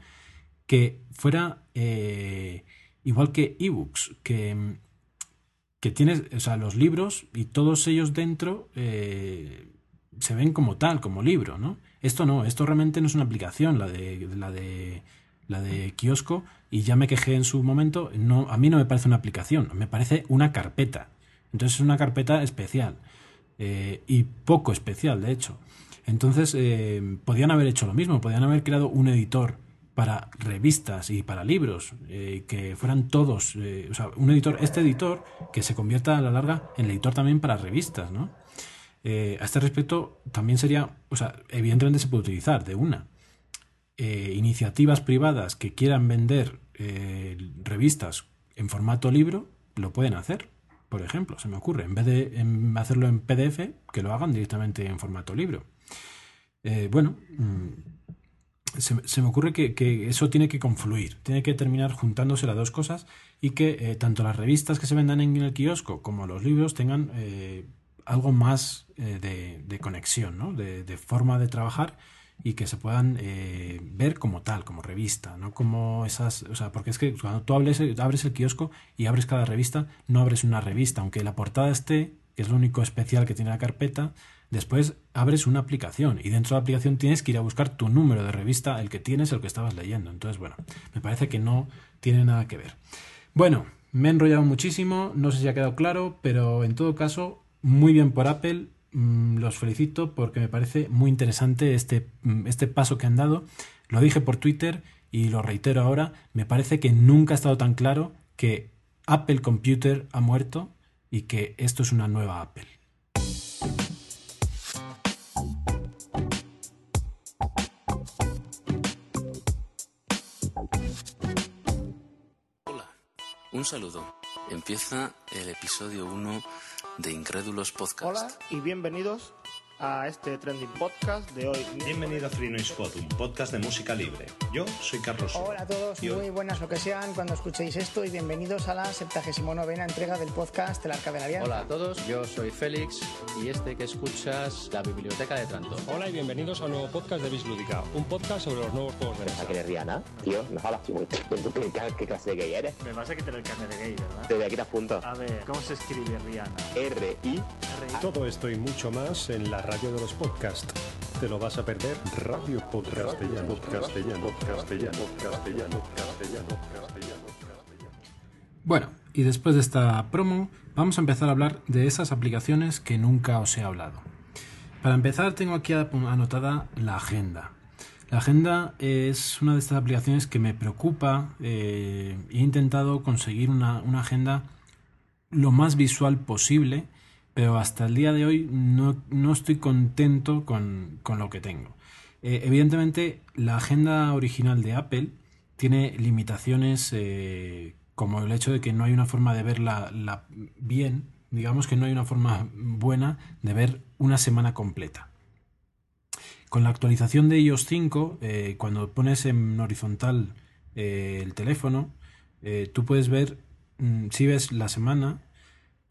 que fuera eh, igual que ebooks, que, que tienes, o sea, los libros y todos ellos dentro se ven como tal, como libro, ¿no? Esto no, esto realmente no es una aplicación, la de, la de, la de kiosco, y ya me quejé en su momento, no, a mí no me parece una aplicación, me parece una carpeta. Entonces es una carpeta especial, eh, y poco especial, de hecho. Entonces, eh, podían haber hecho lo mismo, podían haber creado un editor para revistas y para libros, eh, que fueran todos, o sea, un editor, este editor, que se convierta a la larga en editor también para revistas, ¿no? Eh, a este respecto, también sería, o sea, evidentemente se puede utilizar de una. Eh, iniciativas privadas que quieran vender eh, revistas en formato libro, lo pueden hacer. Por ejemplo, se me ocurre, en vez de hacerlo en PDF, que lo hagan directamente en formato libro. bueno, mm, se, me ocurre que, eso tiene que confluir, tiene que terminar juntándose las dos cosas y que tanto las revistas que se vendan en el kiosco como los libros tengan algo más eh, de, conexión, ¿no? de, forma de trabajar y que se puedan eh, ver como tal, como revista, no como esas, o sea, porque es que cuando tú abres el kiosco y abres cada revista, no abres una revista, aunque la portada esté, que es lo único especial que tiene la carpeta, después abres una aplicación y dentro de la aplicación tienes que ir a buscar tu número de revista, el que tienes, el que estabas leyendo. Entonces, bueno, me parece que no tiene nada que ver. Bueno, me he enrollado muchísimo, no sé si ha quedado claro, pero en todo caso, muy bien por Apple. Mm, los felicito porque me parece muy interesante este, mm, este paso que han dado. Lo dije por Twitter y lo reitero ahora. Me parece que nunca ha estado tan claro que Apple Computer ha muerto y que esto es una nueva Apple. Hola, un saludo. Empieza el episodio 1 de Incrédulos Podcast. Hola y bienvenidos a este trending podcast de hoy. Bienvenido a Free Noise Spot, un podcast de música libre. Yo soy Carlos. Hola a todos, muy buenas lo que sean cuando escuchéis esto y bienvenidos a la 79 entrega del podcast El Arca de la Alianza. Hola a todos, yo soy Félix y este que escuchas la Biblioteca de Tranto. Hola y bienvenidos a un nuevo podcast de Bislúdica, un podcast sobre los nuevos juegos de mesa. ¿A Rihanna? Tío, no hablas ¿Qué clase de gay eres? Me vas a quitar el carnet de gay, ¿verdad? Desde aquí te apunto. A ver, ¿cómo se escribe Rihanna? R-I. Todo esto y mucho más en la radio de los podcast. ¿Te lo vas a perder? Radio Podcast Castellano, Castellano, Castellano, Castellano, Castellano, Castellano. Bueno, y después de esta promo, vamos a empezar a hablar de esas aplicaciones que nunca os he hablado. Para empezar, tengo aquí anotada la agenda. La agenda es una de estas aplicaciones que me preocupa. Eh, he intentado conseguir una, una agenda lo más visual posible pero hasta el día de hoy no, estoy contento con, lo que tengo. Eh, evidentemente, la agenda original de Apple tiene limitaciones eh, como el hecho de que no hay una forma de verla bien, digamos que no hay una forma buena de ver una semana completa. Con la actualización de iOS 5, eh, cuando pones en horizontal el teléfono, tú puedes ver mm, si ves la semana,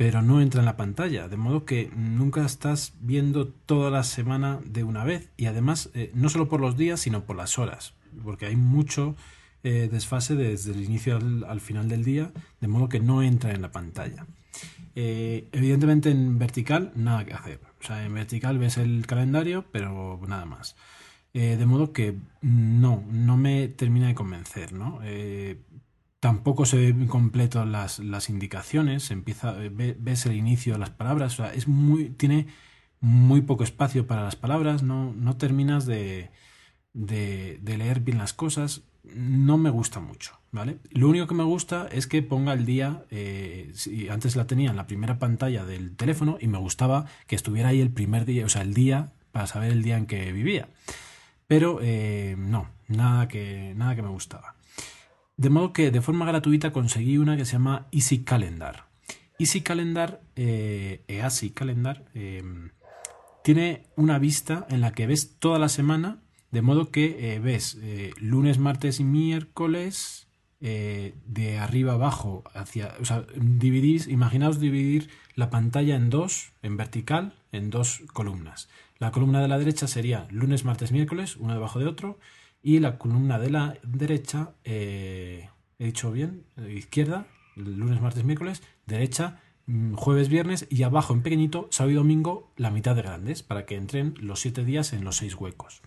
pero no entra en la pantalla, de modo que nunca estás viendo toda la semana de una vez y además no solo por los días, sino por las horas, porque hay mucho desfase desde el inicio al, final del día, de modo que no entra en la pantalla. evidentemente en vertical nada que hacer. O sea, en vertical ves el calendario, pero nada más. de modo que no, no me termina de convencer, ¿no? Tampoco se ven completo las, las indicaciones, empieza, ves el inicio de las palabras, o sea, es muy, tiene muy poco espacio para las palabras, no, no terminas de, de, leer bien las cosas, no me gusta mucho, ¿vale? Lo único que me gusta es que ponga el día, eh, si antes la tenía en la primera pantalla del teléfono y me gustaba que estuviera ahí el primer día, o sea, el día para saber el día en que vivía. Pero eh, no, nada que, nada que me gustaba. De modo que de forma gratuita conseguí una que se llama Easy Calendar. Easy Calendar, eh, Easy Calendar, em, tiene una vista en la que ves toda la semana, de modo que eh, ves eh, lunes, martes y miércoles eh, de arriba abajo hacia, o sea, dividís, imaginaos dividir la pantalla en dos, en vertical, en dos columnas. La columna de la derecha sería lunes, martes, miércoles, uno debajo de otro, y la columna de la derecha, eh, he dicho bien, eh, izquierda, lunes, martes, miércoles, derecha, mm, jueves, viernes y abajo en pequeñito, sábado y domingo, la mitad de grandes, para que entren los siete días en los seis huecos.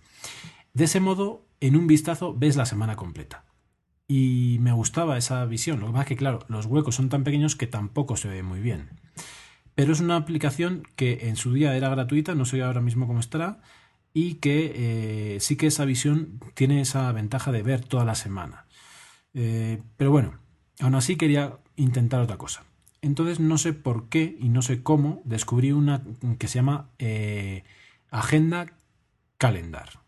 De ese modo, en un vistazo ves la semana completa. Y me gustaba esa visión. Lo que pasa es que, claro, los huecos son tan pequeños que tampoco se ve muy bien. Pero es una aplicación que en su día era gratuita, no sé ahora mismo cómo estará, y que eh, sí que esa visión tiene esa ventaja de ver toda la semana. Eh, pero bueno, aún así quería intentar otra cosa. Entonces no sé por qué y no sé cómo descubrí una que se llama eh, Agenda Calendar.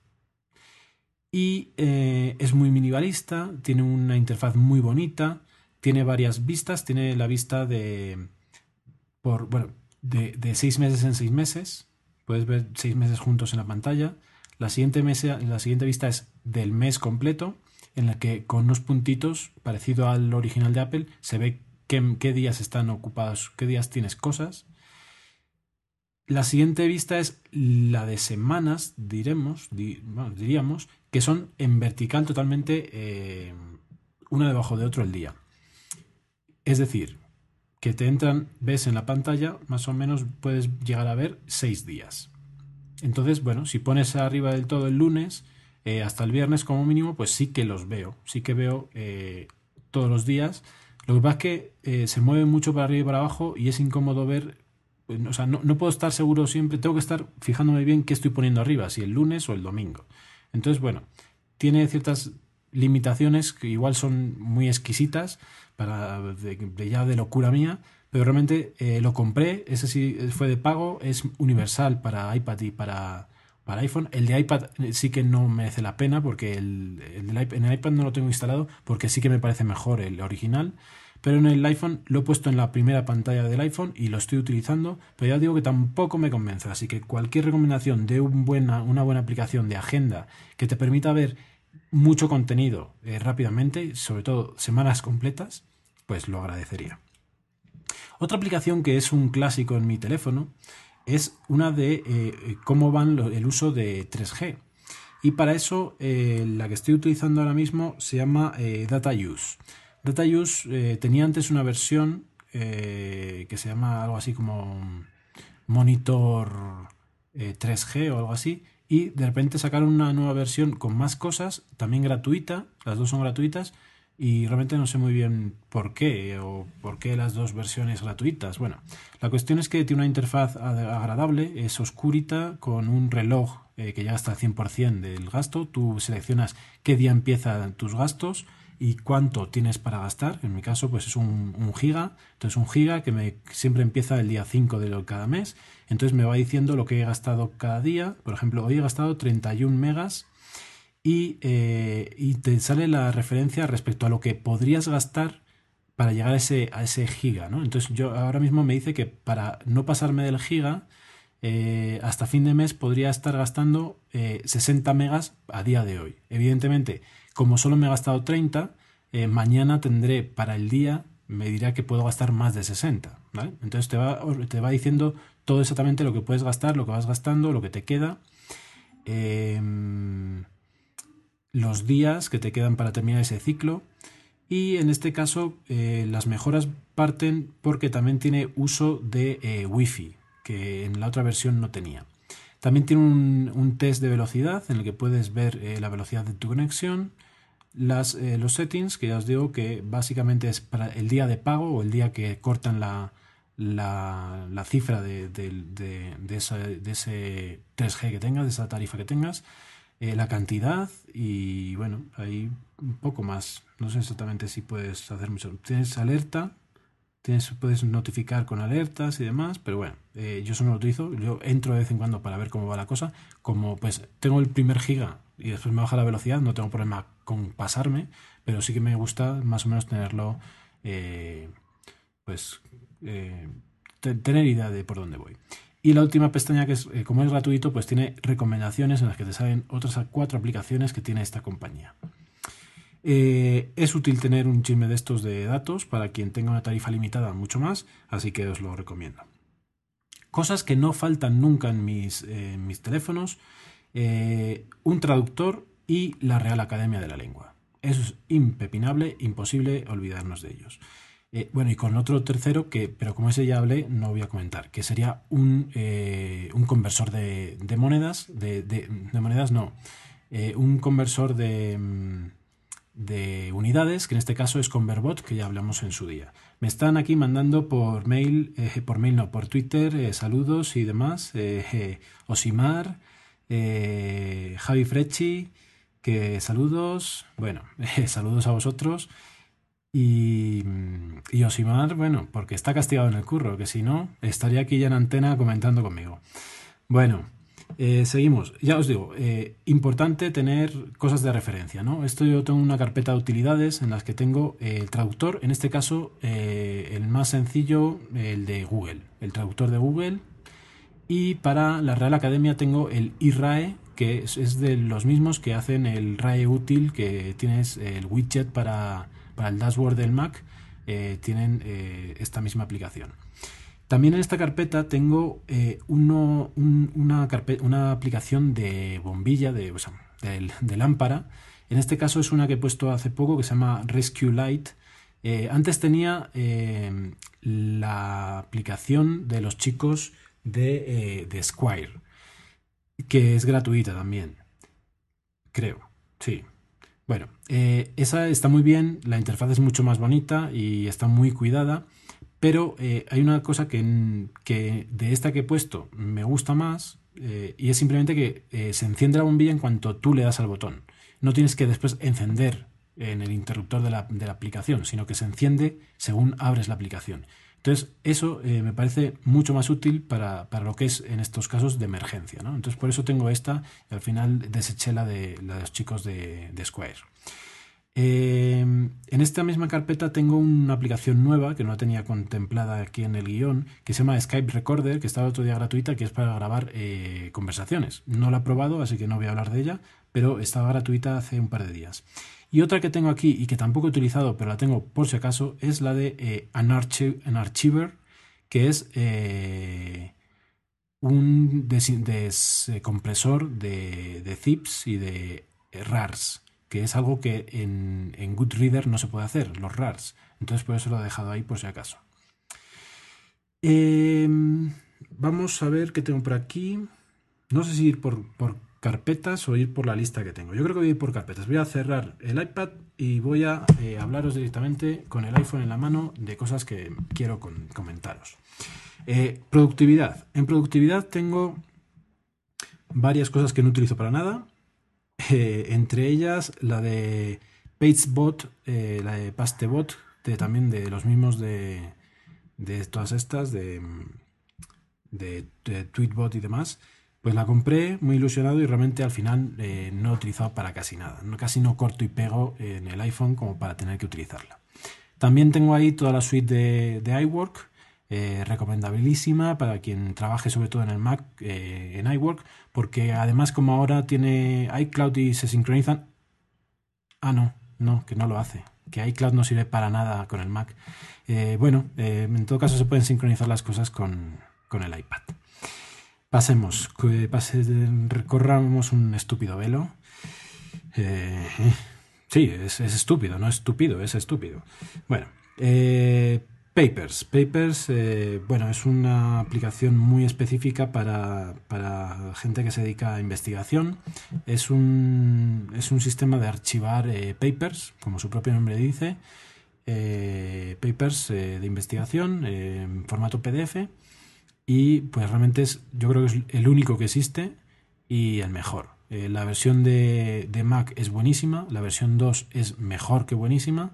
Y es muy minimalista, tiene una interfaz muy bonita, tiene varias vistas, tiene la vista de por bueno, de, de seis meses en seis meses, Puedes ver seis meses juntos en la pantalla. La siguiente, la siguiente vista es del mes completo, en la que con unos puntitos, parecido al original de Apple, se ve qué, qué días están ocupados, qué días tienes cosas. La siguiente vista es la de semanas, diremos, diríamos, que son en vertical totalmente eh, uno debajo de otro el día. Es decir, que te entran, ves en la pantalla, más o menos puedes llegar a ver seis días. Entonces, bueno, si pones arriba del todo el lunes, eh, hasta el viernes como mínimo, pues sí que los veo, sí que veo eh, todos los días. Lo que pasa es que eh, se mueve mucho para arriba y para abajo y es incómodo ver, o sea, no, no puedo estar seguro siempre, tengo que estar fijándome bien qué estoy poniendo arriba, si el lunes o el domingo. Entonces, bueno, tiene ciertas limitaciones que igual son muy exquisitas, para de, ya de locura mía, pero realmente eh, lo compré, ese sí fue de pago, es universal para iPad y para, para iPhone. El de iPad eh, sí que no merece la pena porque el, el en el iPad no lo tengo instalado porque sí que me parece mejor el original. Pero en el iPhone lo he puesto en la primera pantalla del iPhone y lo estoy utilizando, pero ya digo que tampoco me convence. Así que cualquier recomendación de un buena, una buena aplicación de agenda que te permita ver mucho contenido eh, rápidamente, sobre todo semanas completas, pues lo agradecería. Otra aplicación que es un clásico en mi teléfono es una de eh, cómo van el uso de 3G. Y para eso eh, la que estoy utilizando ahora mismo se llama DataUse. DataUse tenía antes una versión que se llama algo así como Monitor 3G o algo así, y de repente sacaron una nueva versión con más cosas, también gratuita, las dos son gratuitas, y realmente no sé muy bien por qué o por qué las dos versiones gratuitas. Bueno, la cuestión es que tiene una interfaz agradable, es oscurita, con un reloj eh, que ya hasta el 100% del gasto. Tú seleccionas qué día empiezan tus gastos y cuánto tienes para gastar. En mi caso, pues es un, giga. Entonces, un giga que me, siempre empieza el día 5 de cada mes entonces me va diciendo lo que he gastado cada día. Por ejemplo, hoy he gastado 31 megas y, eh, y te sale la referencia respecto a lo que podrías gastar para llegar a ese, a ese giga, ¿no? Entonces yo ahora mismo me dice que para no pasarme del giga, eh, hasta fin de mes podría estar gastando 60 megas a día de hoy. Evidentemente, como solo me he gastado 30, mañana tendré para el día, me dirá que puedo gastar más de 60, ¿vale? Entonces te va, te va diciendo todo exactamente lo que puedes gastar, lo que vas gastando, lo que te queda. Em, los días que te quedan para terminar ese ciclo. Y en este caso eh, las mejoras parten porque también tiene uso de eh, Wi-Fi, que en la otra versión no tenía. También tiene un, test de velocidad en el que puedes ver eh, la velocidad de tu conexión, las, los settings, que ya os digo que básicamente es para el día de pago o el día que cortan la, la, cifra de, de, ese 3G que tengas, de esa tarifa que tengas, eh, la cantidad y bueno, hay un poco más. No sé exactamente si puedes hacer mucho. Tienes alerta, tienes, puedes notificar con alertas y demás, pero bueno, eh, yo eso no lo utilizo. Yo entro de vez en cuando para ver cómo va la cosa. Como pues tengo el primer giga y después me baja la velocidad, no tengo problema con pasarme, pero sí que me gusta más o menos tenerlo, eh, pues, tener idea de por dónde voy. Y la última pestaña, que es, eh, como es gratuito, pues tiene recomendaciones en las que te salen otras cuatro aplicaciones que tiene esta compañía. Eh, es útil tener un chisme de estos de datos para quien tenga una tarifa limitada mucho más, así que os lo recomiendo. Cosas que no faltan nunca en mis, mis teléfonos, eh, un traductor y la Real Academia de la Lengua. Eso es impepinable, imposible olvidarnos de ellos. Eh, bueno, y con otro tercero, que, pero como ese ya hablé, no voy a comentar, que sería un, un conversor de, monedas, de, monedas no, un conversor de, mm, de unidades, que en este caso es Converbot, que ya hablamos en su día. Me están aquí mandando por mail, por mail no, por Twitter, saludos y demás. Osimar, Javi Frecci, que saludos, bueno, *laughs* saludos a vosotros. Y, y, Osimar, bueno, porque está castigado en el curro, que si no, estaría aquí ya en antena comentando conmigo. Bueno, eh, seguimos. Ya os digo, eh, importante tener cosas de referencia, ¿no? Esto yo tengo una carpeta de utilidades en las que tengo eh, el traductor, en este caso el más sencillo, el de Google, el traductor de Google. Y para la Real Academia tengo el iRae, que es, es de los mismos que hacen el RAE útil, que tienes el widget para para el dashboard del Mac tienen esta misma aplicación. También en esta carpeta tengo eh, una, aplicación de bombilla, de, lámpara. En este caso es una que he puesto hace poco que se llama Rescue Light. antes tenía la aplicación de los chicos de, de Squire, que es gratuita también. Creo, sí, bueno, eh, esa está muy bien, la interfaz es mucho más bonita y está muy cuidada, pero eh, hay una cosa que, que, de esta que he puesto me gusta más eh, y es simplemente que se enciende la bombilla en cuanto tú le das al botón. No tienes que después encender en el interruptor de la, de la aplicación, sino que se enciende según abres la aplicación. Entonces, eso eh, me parece mucho más útil para, lo que es en estos casos de emergencia. ¿no? Entonces, por eso tengo esta y al final deseché la de, la de los chicos de, Square. Em, en esta misma carpeta tengo una aplicación nueva que no tenía contemplada aquí en el guion, que se llama Skype Recorder, que está el otro día gratuita, que es para grabar eh, conversaciones. No la he probado, así que no voy a hablar de ella, pero estaba gratuita hace un par de días. Y otra que tengo aquí y que tampoco he utilizado, pero la tengo por si acaso, es la de eh, an, que es eh, un descompresor de, de, zips y de RARs, que es algo que en, Goodreader no se puede hacer, los RARs. Entonces por eso lo he dejado ahí por si acaso. Em, vamos a ver qué tengo por aquí. No sé si ir por, por carpetas o ir por la lista que tengo. Yo creo que voy a ir por carpetas. Voy a cerrar el iPad y voy a eh, hablaros directamente con el iPhone en la mano de cosas que quiero comentaros. Eh, productividad. En productividad tengo varias cosas que no utilizo para nada. Eh, entre ellas la de PageBot, la de PasteBot, también de los mismos de, todas estas, de, de Tweetbot y demás. Pues la compré muy ilusionado y realmente al final eh, no he utilizado para casi nada. casi no corto y pego en el iPhone como para tener que utilizarla. También tengo ahí toda la suite de iWork, eh, recomendabilísima para quien trabaje sobre todo en el Mac, eh, en iWork, porque además como ahora tiene iCloud y se sincronizan... Ah, no, no, que no lo hace, que iCloud no sirve para nada con el Mac. Eh, bueno, en todo caso se pueden sincronizar las cosas con, con el iPad. Pasemos, pase, recorramos un estúpido velo. Sí, es, es estúpido, no es estúpido, es estúpido. Bueno, eh, Papers. Papers, eh, bueno, es una aplicación muy específica para, para gente que se dedica a investigación. Es un, es un sistema de archivar eh, papers, como su propio nombre dice, eh, papers de investigación en formato PDF. Y pues realmente es, yo creo que es el único que existe y el mejor. La versión de, de Mac es buenísima, la versión 2 es mejor que buenísima.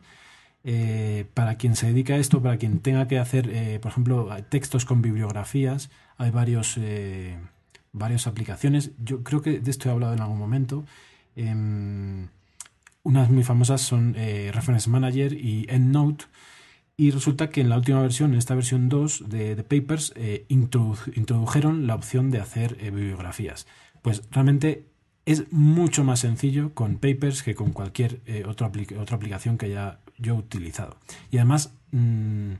Eh, para quien se dedica a esto, para quien tenga que hacer, eh, por ejemplo, textos con bibliografías, hay varios, eh, varias aplicaciones. Yo creo que de esto he hablado en algún momento. Em, unas muy famosas son eh, Reference Manager y EndNote. Y resulta que en la última versión, en esta versión 2 de, Papers, introdu- introdujeron la opción de hacer bibliografías. Pues realmente es mucho más sencillo con Papers que con cualquier otra, otra aplicación que haya yo utilizado. Y además mm,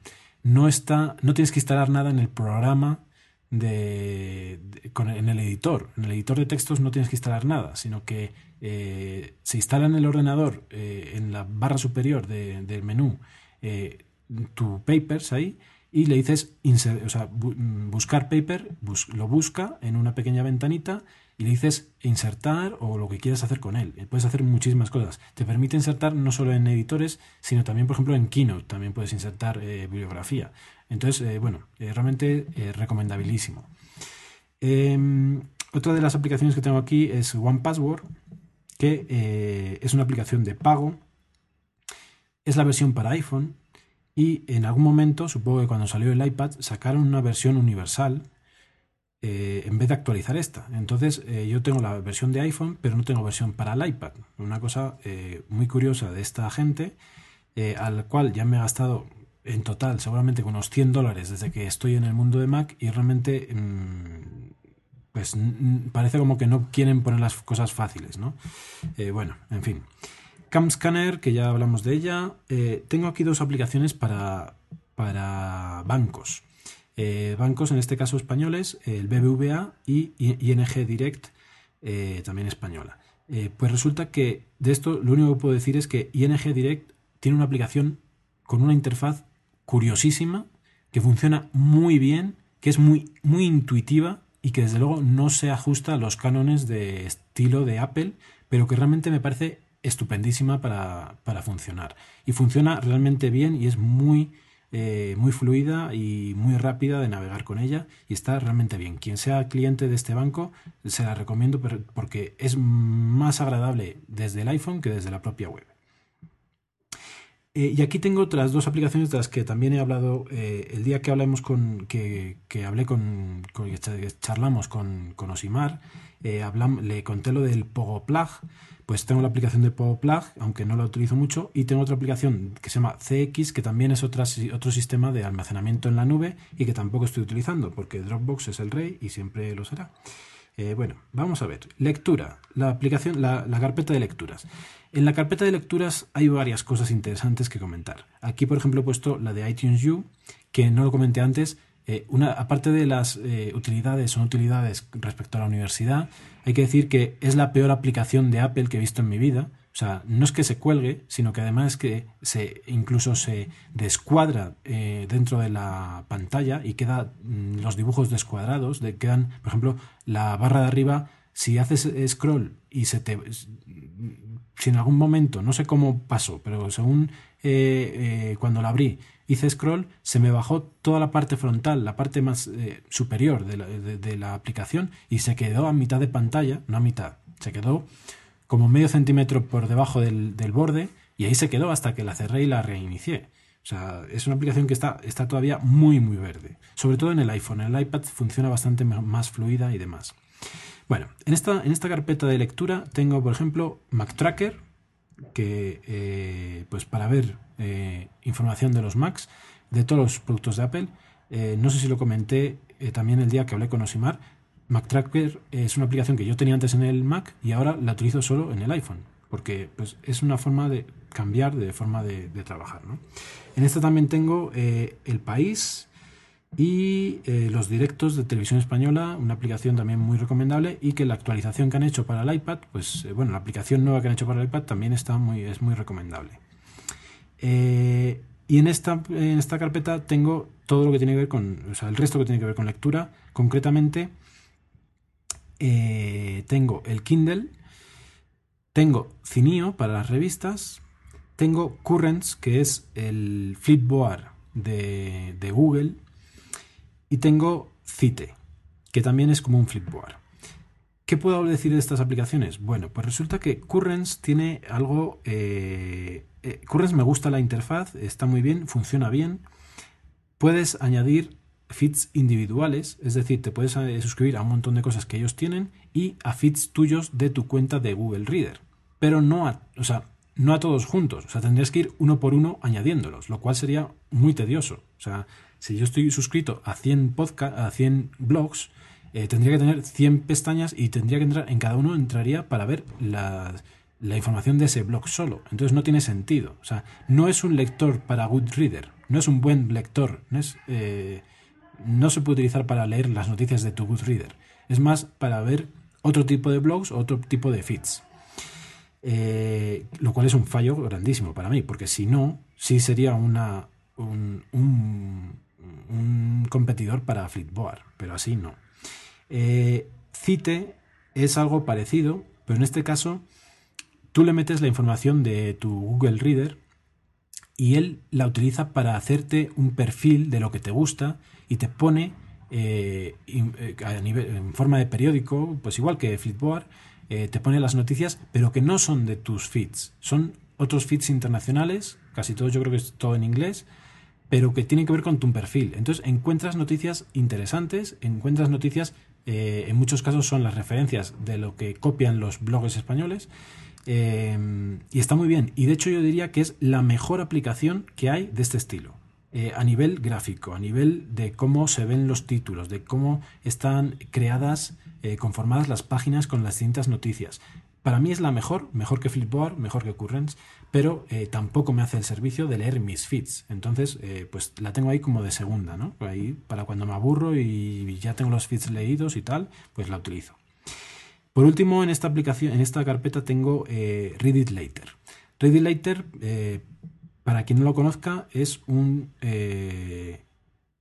no está, no tienes que instalar nada en el programa de, con, en el editor. En el editor de textos no tienes que instalar nada, sino que eh, se instala en el ordenador, eh, en la barra superior de- del menú, eh, tu papers ahí y le dices inser- o sea, mm, buscar paper, lo busca en una pequeña ventanita le dices insertar o lo que quieras hacer con él. Eh, Puedes hacer muchísimas cosas. Te permite insertar no solo en editores, sino también, por ejemplo, en Keynote. También puedes insertar eh, bibliografía. Entonces, eh, bueno, eh, realmente recomendabilísimo. Em, otra de las aplicaciones que tengo aquí es One Password, que es una aplicación de pago. Es la versión para iPhone y en algún momento, supongo que cuando salió el iPad, sacaron una versión universal eh, en vez de actualizar esta. Entonces eh, yo tengo la versión de iPhone, pero no tengo versión para el iPad. Una cosa eh, muy curiosa de esta gente, al cual ya me he gastado en total seguramente unos 100 dólares desde que estoy en el mundo de Mac y realmente mm, pues parece como que no quieren poner las cosas fáciles, ¿no? Bueno, en fin. Cam Scanner, que ya hablamos de ella. Tengo aquí dos aplicaciones para, para bancos. Eh, bancos, en este caso españoles, el BBVA y ING Direct, eh, también española. Eh, pues resulta que de esto lo único que puedo decir es que ING Direct tiene una aplicación con una interfaz curiosísima, que funciona muy bien, que es muy, muy intuitiva y que desde luego no se ajusta a los cánones de estilo de Apple, pero que realmente me parece estupendísima para, para funcionar. Y funciona realmente bien y es muy, eh, muy fluida y muy rápida de navegar con ella y está realmente bien. Quien sea cliente de este banco se la recomiendo porque es más agradable desde el iPhone que desde la propia web. Eh, y aquí tengo otras dos aplicaciones de las que también he hablado eh, el día que hablamos con que, que hablé con, con- que cha- que charlamos con, con Osimar eh, hablam- le conté lo del Pogo Plug. Pues tengo la aplicación de Pogo Plug aunque no la utilizo mucho y tengo otra aplicación que se llama CX que también es otra, otro sistema de almacenamiento en la nube y que tampoco estoy utilizando porque Dropbox es el rey y siempre lo será eh, bueno, vamos a ver. Lectura. La aplicación, la, la carpeta de lecturas. En la carpeta de lecturas hay varias cosas interesantes que comentar. Aquí, por ejemplo, he puesto la de iTunes U, que no lo comenté antes. Eh, una, aparte de las eh, utilidades no utilidades respecto a la universidad, hay que decir que es la peor aplicación de Apple que he visto en mi vida. O sea, no es que se cuelgue, sino que además es que se incluso se descuadra eh, dentro de la pantalla y queda mm, los dibujos descuadrados, de, quedan, por ejemplo, la barra de arriba, si haces scroll y se te si en algún momento, no sé cómo pasó, pero según eh, eh, cuando la abrí, hice scroll, se me bajó toda la parte frontal, la parte más eh, superior de la, de- de la aplicación y se quedó a mitad de pantalla, no a mitad, se quedó como medio centímetro por debajo del, del borde y ahí se quedó hasta que la cerré y la reinicié. O sea, es una aplicación que está, está todavía muy, muy verde. Sobre todo en el iPhone. En el iPad funciona bastante más fluida y demás. Bueno, en esta, en esta carpeta de lectura tengo, por ejemplo, MacTracker, que eh, pues para ver eh, información de los Macs, de todos los productos de Apple. Eh, no sé si lo comenté también el día que hablé con Osimar. MacTracker es una aplicación que yo tenía antes en el Mac y ahora la utilizo solo en el iPhone, porque pues, es una forma de cambiar de forma de, trabajar. En esta también tengo eh, El País y eh, los directos de televisión española, una aplicación también muy recomendable y que la actualización que han hecho para el iPad, pues eh, bueno, la aplicación nueva que han hecho para el iPad también está muy, es muy recomendable. Y en esta, en esta carpeta tengo todo lo que tiene que ver con, o sea, el resto que tiene que ver con lectura. Concretamente, eh, tengo el Kindle, tengo Cineo para las revistas, tengo Currents, que es el Flipboard de, de Google, y tengo Cite, que también es como un Flipboard. ¿Qué puedo decir de estas aplicaciones? Bueno, pues resulta que Currents tiene algo... Eh, eh, Currents me gusta la interfaz, está muy bien, funciona bien. Puedes añadir feeds individuales, es decir, te puedes eh, suscribir a un montón de cosas que ellos tienen y a feeds tuyos de tu cuenta de Google Reader. Pero no a, o sea, no a todos juntos. O sea, tendrías que ir uno por uno añadiéndolos, lo cual sería muy tedioso. O sea, si yo estoy suscrito a 100 podcast, a 100 blogs, eh, tendría que tener 100 pestañas y tendría que entrar en cada uno entraría para ver la, información de ese blog solo. Entonces no tiene sentido. O sea, no es un lector para Goodreader, no es un buen lector, no es eh, no se puede utilizar para leer las noticias de tu Goodreader. Es más para ver otro tipo de blogs otro tipo de feeds. Eh, lo cual es un fallo grandísimo para mí, porque si no, sí sería una, un, un, un competidor para Flipboard, pero así no. Eh, Cite es algo parecido, pero en este caso tú le metes la información de tu Google Reader y él la utiliza para hacerte un perfil de lo que te gusta y te pone eh, nivel, en forma de periódico, pues igual que Flipboard, eh, te pone las noticias, pero que no son de tus feeds, son otros feeds internacionales, casi todos yo creo que es todo en inglés, pero que tienen que ver con tu perfil. Entonces encuentras noticias interesantes, encuentras noticias, eh, en muchos casos son las referencias de lo que copian los blogs españoles, eh, y está muy bien. Y de hecho yo diría que es la mejor aplicación que hay de este estilo. Eh, a nivel gráfico, a nivel de cómo se ven los títulos, de cómo están creadas, eh, conformadas las páginas con las distintas noticias. Para mí es la mejor, mejor que Flipboard, mejor que Currents, pero eh, tampoco me hace el servicio de leer mis feeds. Entonces, pues la tengo ahí como de segunda, ¿no? Ahí para cuando me aburro y ya tengo los feeds leídos y tal, pues la utilizo. Por último, en esta aplicación, en esta carpeta tengo Read It Later. Read It Later, para quien no lo conozca, es un... Eh,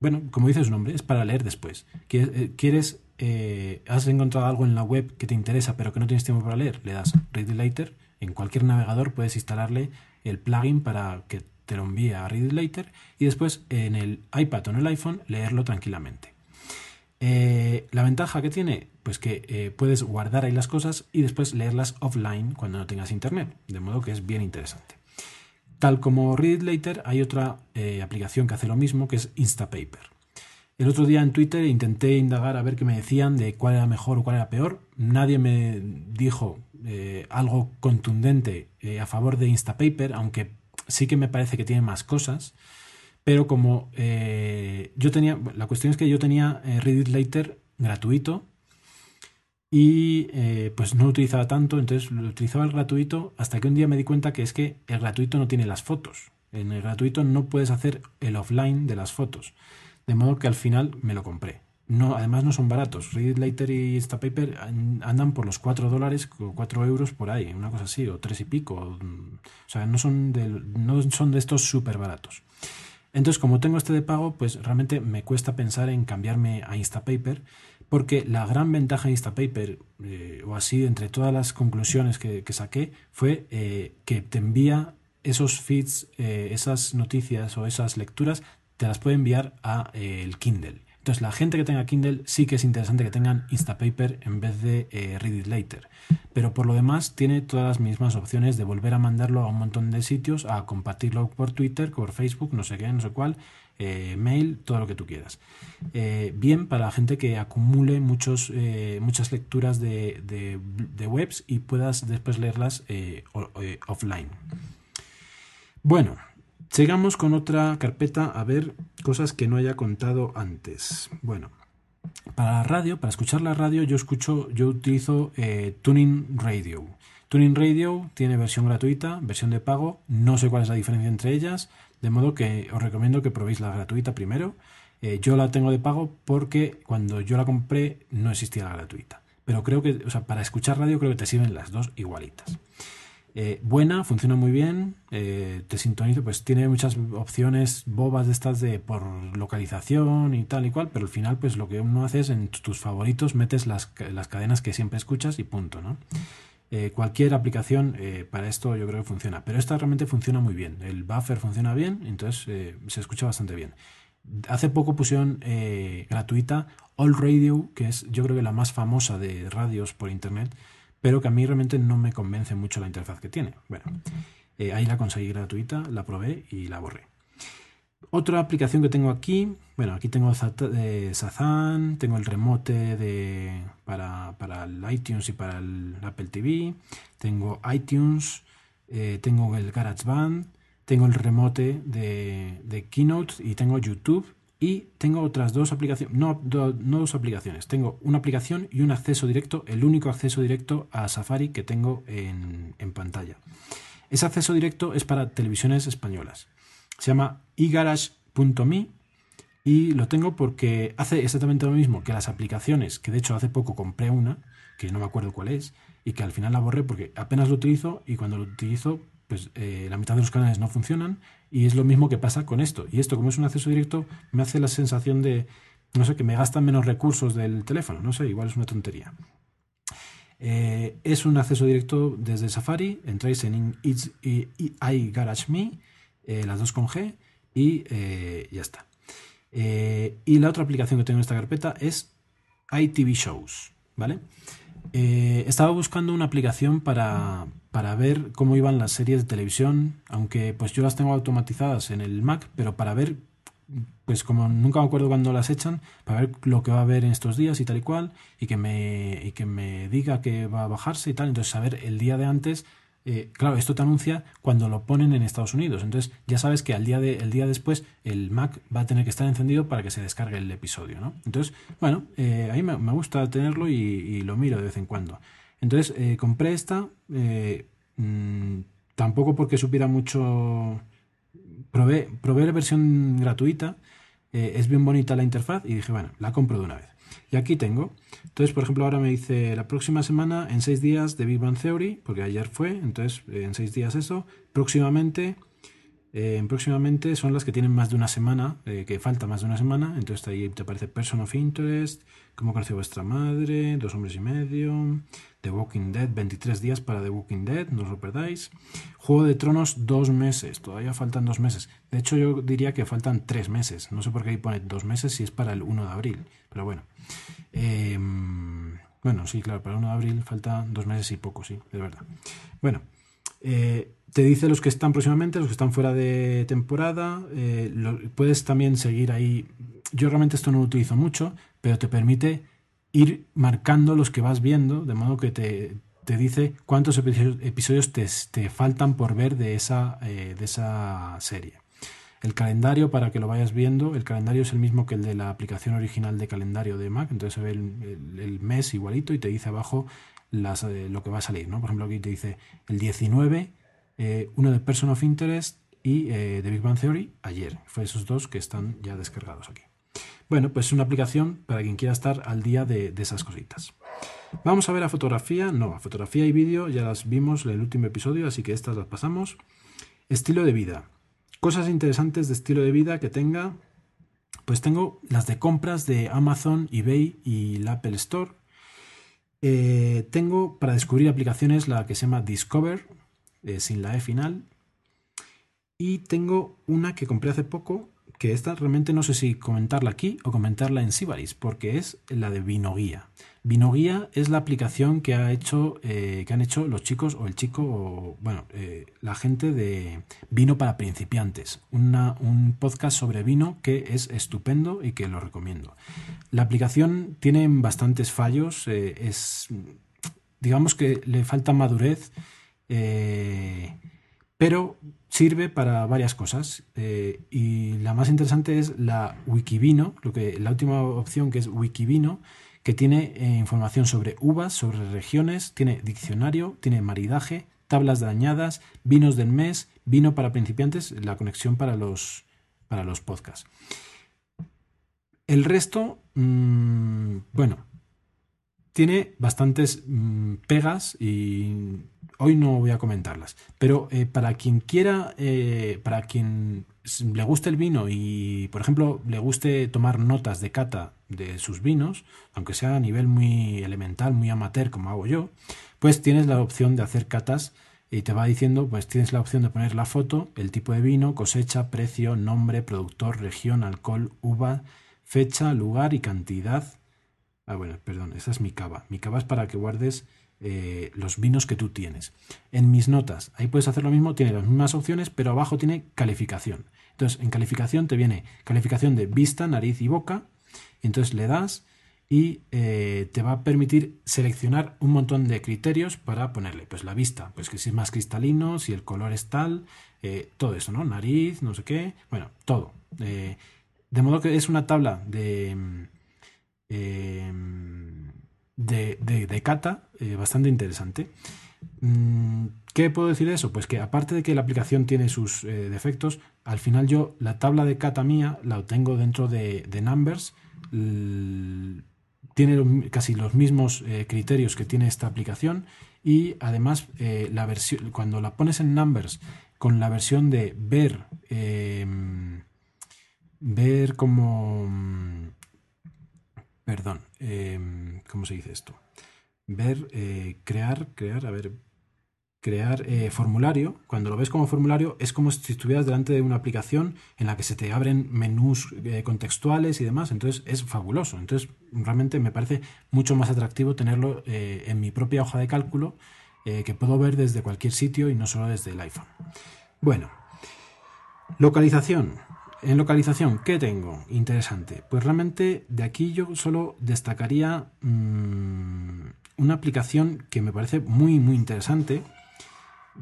bueno, como dice su nombre, es para leer después. Quieres, eh, has encontrado algo en la web que te interesa pero que no tienes tiempo para leer, le das Read Later. En cualquier navegador puedes instalarle el plugin para que te lo envíe a Read Later y después en el iPad o en el iPhone leerlo tranquilamente. Eh, la ventaja que tiene, pues que eh, puedes guardar ahí las cosas y después leerlas offline cuando no tengas internet, de modo que es bien interesante. Tal como Read Later, hay otra eh, aplicación que hace lo mismo, que es Instapaper. El otro día en Twitter intenté indagar a ver qué me decían de cuál era mejor o cuál era peor. Nadie me dijo eh, algo contundente eh, a favor de Instapaper, aunque sí que me parece que tiene más cosas. Pero como yo tenía, la cuestión es que yo tenía Read It Later gratuito y eh, pues no utilizaba tanto, entonces lo utilizaba el gratuito hasta que un día me di cuenta que es que el gratuito no tiene las fotos. En el gratuito no puedes hacer el offline de las fotos. De modo que al final me lo compré. No, además no son baratos. Read Later y Instapaper andan por los 4 dólares o 4 euros por ahí, una cosa así, o 3 y pico. O sea, no son de, no son de estos súper baratos. Entonces, como tengo este de pago, pues realmente me cuesta pensar en cambiarme a Instapaper, porque la gran ventaja de Instapaper, eh, o así entre todas las conclusiones que, saqué, fue eh, que te envía esos feeds, eh, esas noticias o esas lecturas, te las puede enviar a el Kindle. Entonces, la gente que tenga Kindle sí que es interesante que tengan Instapaper en vez de Read It Later. Pero por lo demás, tiene todas las mismas opciones de volver a mandarlo a un montón de sitios, a compartirlo por Twitter, por Facebook, no sé qué, no sé cuál. Eh, mail, todo lo que tú quieras. Eh, bien para la gente que acumule muchos, eh, muchas lecturas de, de- webs y puedas después leerlas offline. Bueno, sigamos con otra carpeta a ver cosas que no haya contado antes. Bueno, para la radio, para escuchar la radio, yo escucho, yo utilizo Tuning Radio. Tuning Radio tiene versión gratuita, versión de pago. No sé cuál es la diferencia entre ellas, de modo que os recomiendo que probéis la gratuita primero. Eh, yo la tengo de pago porque cuando yo la compré no existía la gratuita. Pero creo que, o sea, para escuchar radio creo que te sirven las dos igualitas. Eh, buena, funciona muy bien, eh, te sintonizo, pues tiene muchas opciones bobas de estas de por localización y tal y cual, pero al final pues lo que uno hace es en tus favoritos metes las, las cadenas que siempre escuchas y punto, ¿no? Eh, cualquier aplicación eh, para esto yo creo que funciona, pero esta realmente funciona muy bien, el buffer funciona bien, entonces eh, se escucha bastante bien. Hace poco pusieron eh, gratuita All Radio, que es yo creo que la más famosa de radios por internet, pero que a mí realmente no me convence mucho la interfaz que tiene. Bueno, ahí la conseguí gratuita, la probé y la borré. Otra aplicación que tengo aquí, bueno, aquí tengo eh, Shazam, tengo el remote de, para, para el iTunes y para el Apple TV, tengo iTunes, eh, tengo el GarageBand, tengo el remote de, de Keynote y tengo YouTube y tengo otras dos aplicaciones, no, no dos aplicaciones, tengo una aplicación y un acceso directo, el único acceso directo a Safari que tengo en, en pantalla. Ese acceso directo es para televisiones españolas. Se llama egarage.me y lo tengo porque hace exactamente lo mismo que las aplicaciones, que de hecho hace poco compré una, que no me acuerdo cuál es, y que al final la borré porque apenas lo utilizo y cuando lo utilizo, pues eh, la mitad de los canales no funcionan y es lo mismo que pasa con esto. Y esto, como es un acceso directo, me hace la sensación de, no sé, que me gastan menos recursos del teléfono, no sé, igual es una tontería. Eh, es un acceso directo desde Safari, entráis en iGarageMe, eh, las dos con G, y eh, ya está. Eh, y la otra aplicación que tengo en esta carpeta es iTV Shows, ¿vale? Estaba buscando una aplicación para, para ver cómo iban las series de televisión, aunque pues yo las tengo automatizadas en el Mac, pero para ver, pues como nunca me acuerdo cuándo las echan, para ver lo que va a haber en estos días y tal y cual, y que me, y que me diga que va a bajarse y tal, entonces saber el día de antes, eh, claro, esto te anuncia cuando lo ponen en Estados Unidos, entonces ya sabes que al día de, el día después el Mac va a tener que estar encendido para que se descargue el episodio, ¿no? Entonces, bueno, eh, ahí me, gusta tenerlo y, lo miro de vez en cuando. Entonces, eh, compré esta, eh, mm, tampoco porque supiera mucho probé, probé la versión gratuita, es bien bonita la interfaz y dije, bueno, la compro de una vez. Y aquí tengo. Entonces, por ejemplo, ahora me dice la próxima semana, en seis días, de Big Bang Theory, porque ayer fue, entonces en seis días eso. Próximamente, eh, en próximamente son las que tienen más de una semana, eh, que falta más de una semana. Entonces ahí te aparece Person of Interest, Cómo creció vuestra madre, Dos hombres y medio, The Walking Dead, 23 días para The Walking Dead, no os lo perdáis. Juego de Tronos, dos meses, todavía faltan dos meses. De hecho, yo diría que faltan tres meses. No sé por qué ahí pone dos meses si es para el 1 de abril, pero bueno. Eh, bueno, sí, claro, para el 1 de abril faltan dos meses y poco, sí, es verdad. Bueno, eh, te dice los que están próximamente, los que están fuera de temporada. eh, lo- puedes también seguir ahí. Yo realmente esto no lo utilizo mucho, pero te permite ir marcando los que vas viendo, de modo que te, te dice cuántos episodios, te, te faltan por ver de esa, eh, de esa serie. El calendario, para que lo vayas viendo, el calendario es el mismo que el de la aplicación original de calendario de Mac, entonces se ve el, mes igualito y te dice abajo eh, lo que va a salir. ¿no? Por ejemplo, aquí te dice el 19, eh, uno de Person of Interest y eh, de Big Bang Theory ayer. Fue esos dos que están ya descargados aquí. Bueno, pues es una aplicación para quien quiera estar al día de, esas cositas. Vamos a ver a fotografía. No, a fotografía y vídeo ya las vimos en el último episodio, así que estas las pasamos. Estilo de vida. Cosas interesantes de estilo de vida que tenga. Pues tengo las de compras de Amazon, eBay y la Apple Store. Eh, tengo para descubrir aplicaciones la que se llama Discover, eh, sin la E final. Y tengo una que compré hace poco, que esta realmente no sé si comentarla aquí o comentarla en Sibaris, porque es la de Vinoguía. Vinoguía es la aplicación que ha hecho, eh, que han hecho los chicos o el chico, o, bueno, eh, la gente de Vino para principiantes, una- un podcast sobre vino que es estupendo y que lo recomiendo. La aplicación tiene bastantes fallos, es, digamos que le falta madurez. Eh, pero sirve para varias cosas eh, y la más interesante es la Wikivino, lo que, la última opción que es Wikivino, que tiene eh, información sobre uvas, sobre regiones, tiene diccionario, tiene maridaje, tablas de añadas, vinos del mes, vino para principiantes, la conexión para los, para los podcasts. El resto, mm, bueno, tiene bastantes mm, pegas y hoy no voy a comentarlas. Pero eh, para quien quiera, eh, para quien le guste el vino y, por ejemplo, le guste tomar notas de cata de sus vinos, aunque sea a nivel muy elemental, muy amateur como hago yo, pues tienes la opción de hacer catas y te va diciendo, pues tienes la opción de poner la foto, el tipo de vino, cosecha, precio, nombre, productor, región, alcohol, uva, fecha, lugar y cantidad Ah, bueno, perdón, esa es mi cava. Mi cava es para que guardes eh, los vinos que tú tienes. En mis notas, ahí puedes hacer lo mismo, tiene las mismas opciones, pero abajo tiene calificación. Entonces, en calificación te viene calificación de vista, nariz y boca. Entonces le das y eh, te va a permitir seleccionar un montón de criterios para ponerle, pues la vista, pues que si es más cristalino, si el color es tal, eh, todo eso, ¿no? Nariz, no sé qué, bueno, todo. De modo que es una tabla de... eh, de, de, de cata eh, bastante interesante. Mm, ¿Qué puedo decir de eso? Pues que aparte de que la aplicación tiene sus eh, defectos, al final yo la tabla de cata mía la obtengo dentro de, de Numbers. Tiene casi los mismos eh, criterios que tiene esta aplicación y además la versión cuando la pones en Numbers con la versión de ver em, ver como mm, perdón, em, ¿cómo se dice esto? Ver, eh, crear, crear, a ver, crear eh, formulario. Cuando lo ves como formulario es como si estuvieras delante de una aplicación en la que se te abren menús eh, contextuales y demás. Entonces es fabuloso. Entonces realmente me parece mucho más atractivo tenerlo eh, en mi propia hoja de cálculo eh, que puedo ver desde cualquier sitio y no solo desde el iPhone. Bueno, localización. En localización, ¿qué tengo? Interesante. Pues realmente de aquí yo solo destacaría mm, una aplicación que me parece muy, muy interesante.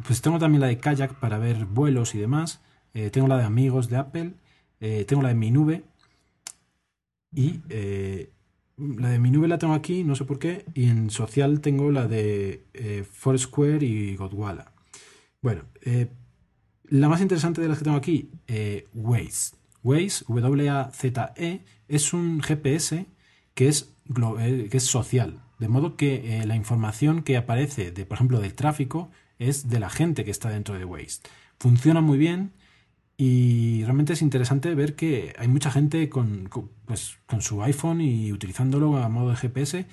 Pues tengo también la de Kayak para ver vuelos y demás. Eh, tengo la de amigos de Apple. Eh, tengo la de mi nube. Y eh, la de mi nube la tengo aquí, no sé por qué. Y en social tengo la de Foursquare y Godwalla. Bueno, la más interesante de las que tengo aquí, eh, Waze. Waze, W-A-Z-E, es un GPS que es, eh, que es social. De modo que eh, la información que aparece, de, por ejemplo, del tráfico, es de la gente que está dentro de Waze. Funciona muy bien y realmente es interesante ver que hay mucha gente con, con, pues, con su iPhone y utilizándolo a modo de GPS.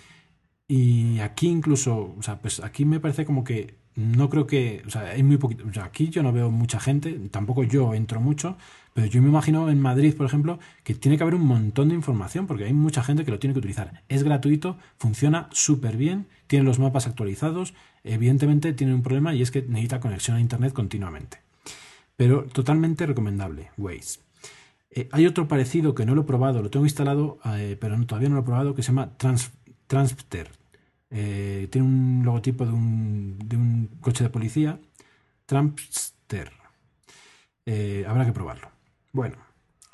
Y aquí incluso, o sea, pues aquí me parece como que no creo que, o sea, hay muy poquito, o sea, aquí yo no veo mucha gente, tampoco yo entro mucho, pero yo me imagino en Madrid, por ejemplo, que tiene que haber un montón de información porque hay mucha gente que lo tiene que utilizar. Es gratuito, funciona súper bien, tiene los mapas actualizados, evidentemente tiene un problema y es que necesita conexión a Internet continuamente. Pero totalmente recomendable, Waze. Eh, hay otro parecido que no lo he probado, lo tengo instalado, eh, pero no- todavía no lo he probado, que se llama Trans, Transpter. Eh, tiene un logotipo de un, de un coche de policía. Trumpster. Eh, habrá que probarlo. Bueno,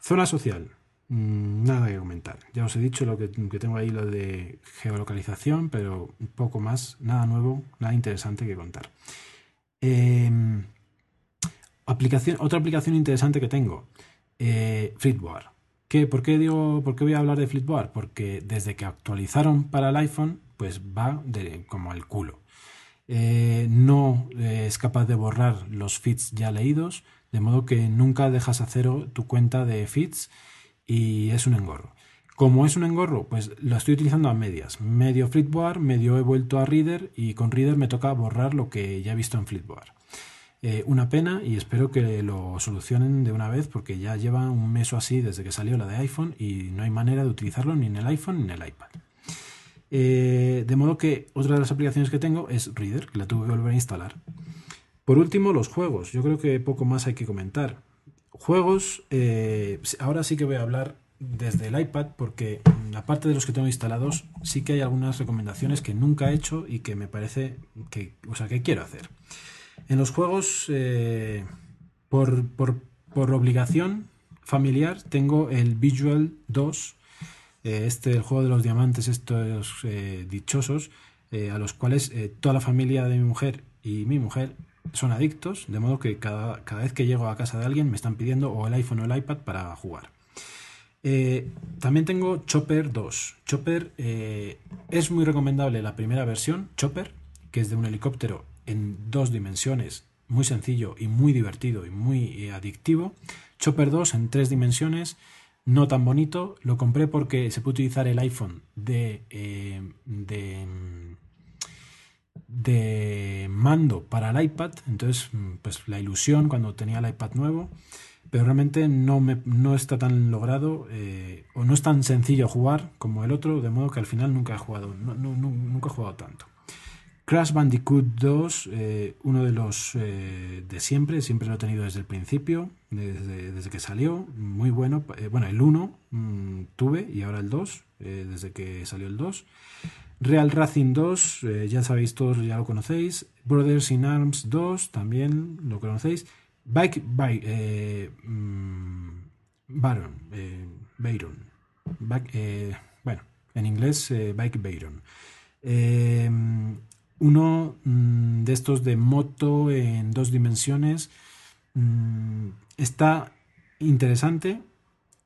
zona social. Mm, nada que comentar. Ya os he dicho lo que, tengo ahí, lo de geolocalización, pero un poco más, nada nuevo, nada interesante que contar. Em, aplicación, otra aplicación interesante que tengo, eh, Flipboard. ¿Qué, por, qué digo, ¿Por qué voy a hablar de Flipboard? Porque desde que actualizaron para el iPhone, pues va como al culo. Eh, no eh, es capaz de borrar los feeds ya leídos, de modo que nunca dejas a cero tu cuenta de feeds y es un engorro. Como es un engorro, pues lo estoy utilizando a medias. Medio Flipboard, medio he vuelto a Reader y con Reader me toca borrar lo que ya he visto en Flipboard. Eh, una pena y espero que lo solucionen de una vez porque ya lleva un mes o así desde que salió la de iPhone y no hay manera de utilizarlo ni en el iPhone ni en el iPad. Eh, de modo que otra de las aplicaciones que tengo es Reader, que la tuve que volver a instalar. Por último, los juegos. Yo creo que poco más hay que comentar. Juegos, eh, ahora sí que voy a hablar desde el iPad porque mm, aparte de los que tengo instalados, sí que hay algunas recomendaciones que nunca he hecho y que me parece que, o sea, que quiero hacer. En los juegos, eh, por, por, obligación familiar, tengo el Visual 2, eh, este, el juego de los diamantes, estos eh, dichosos, a los cuales toda la familia de mi mujer y mi mujer son adictos, de modo que cada, cada, vez que llego a casa de alguien me están pidiendo o el iPhone o el iPad para jugar. también tengo Chopper 2. Chopper es muy recomendable la primera versión, Chopper, que es de un helicóptero en dos dimensiones, muy sencillo y muy divertido y muy eh, adictivo. Chopper 2 en tres dimensiones, no tan bonito. Lo compré porque se puede utilizar el iPhone de, eh, de, de, mando para el iPad. Entonces, pues la ilusión cuando tenía el iPad nuevo. Pero realmente no, me, no está tan logrado eh, o no es tan sencillo jugar como el otro, de modo que al final nunca he jugado, nunca he jugado tanto. Crash Bandicoot 2, eh, uno de los eh, de siempre, siempre lo he tenido desde el principio, desde, que salió, muy bueno. Eh, bueno, el 1 mm, tuve y ahora el 2, desde que salió el 2. Real Racing 2, ya sabéis todos, ya lo conocéis. Brothers in Arms 2, también lo conocéis. Bike, Bike mm, Baron, Bayron. bueno, en inglés Bike Bayron uno mm, de estos de moto en dos dimensiones mm, está interesante,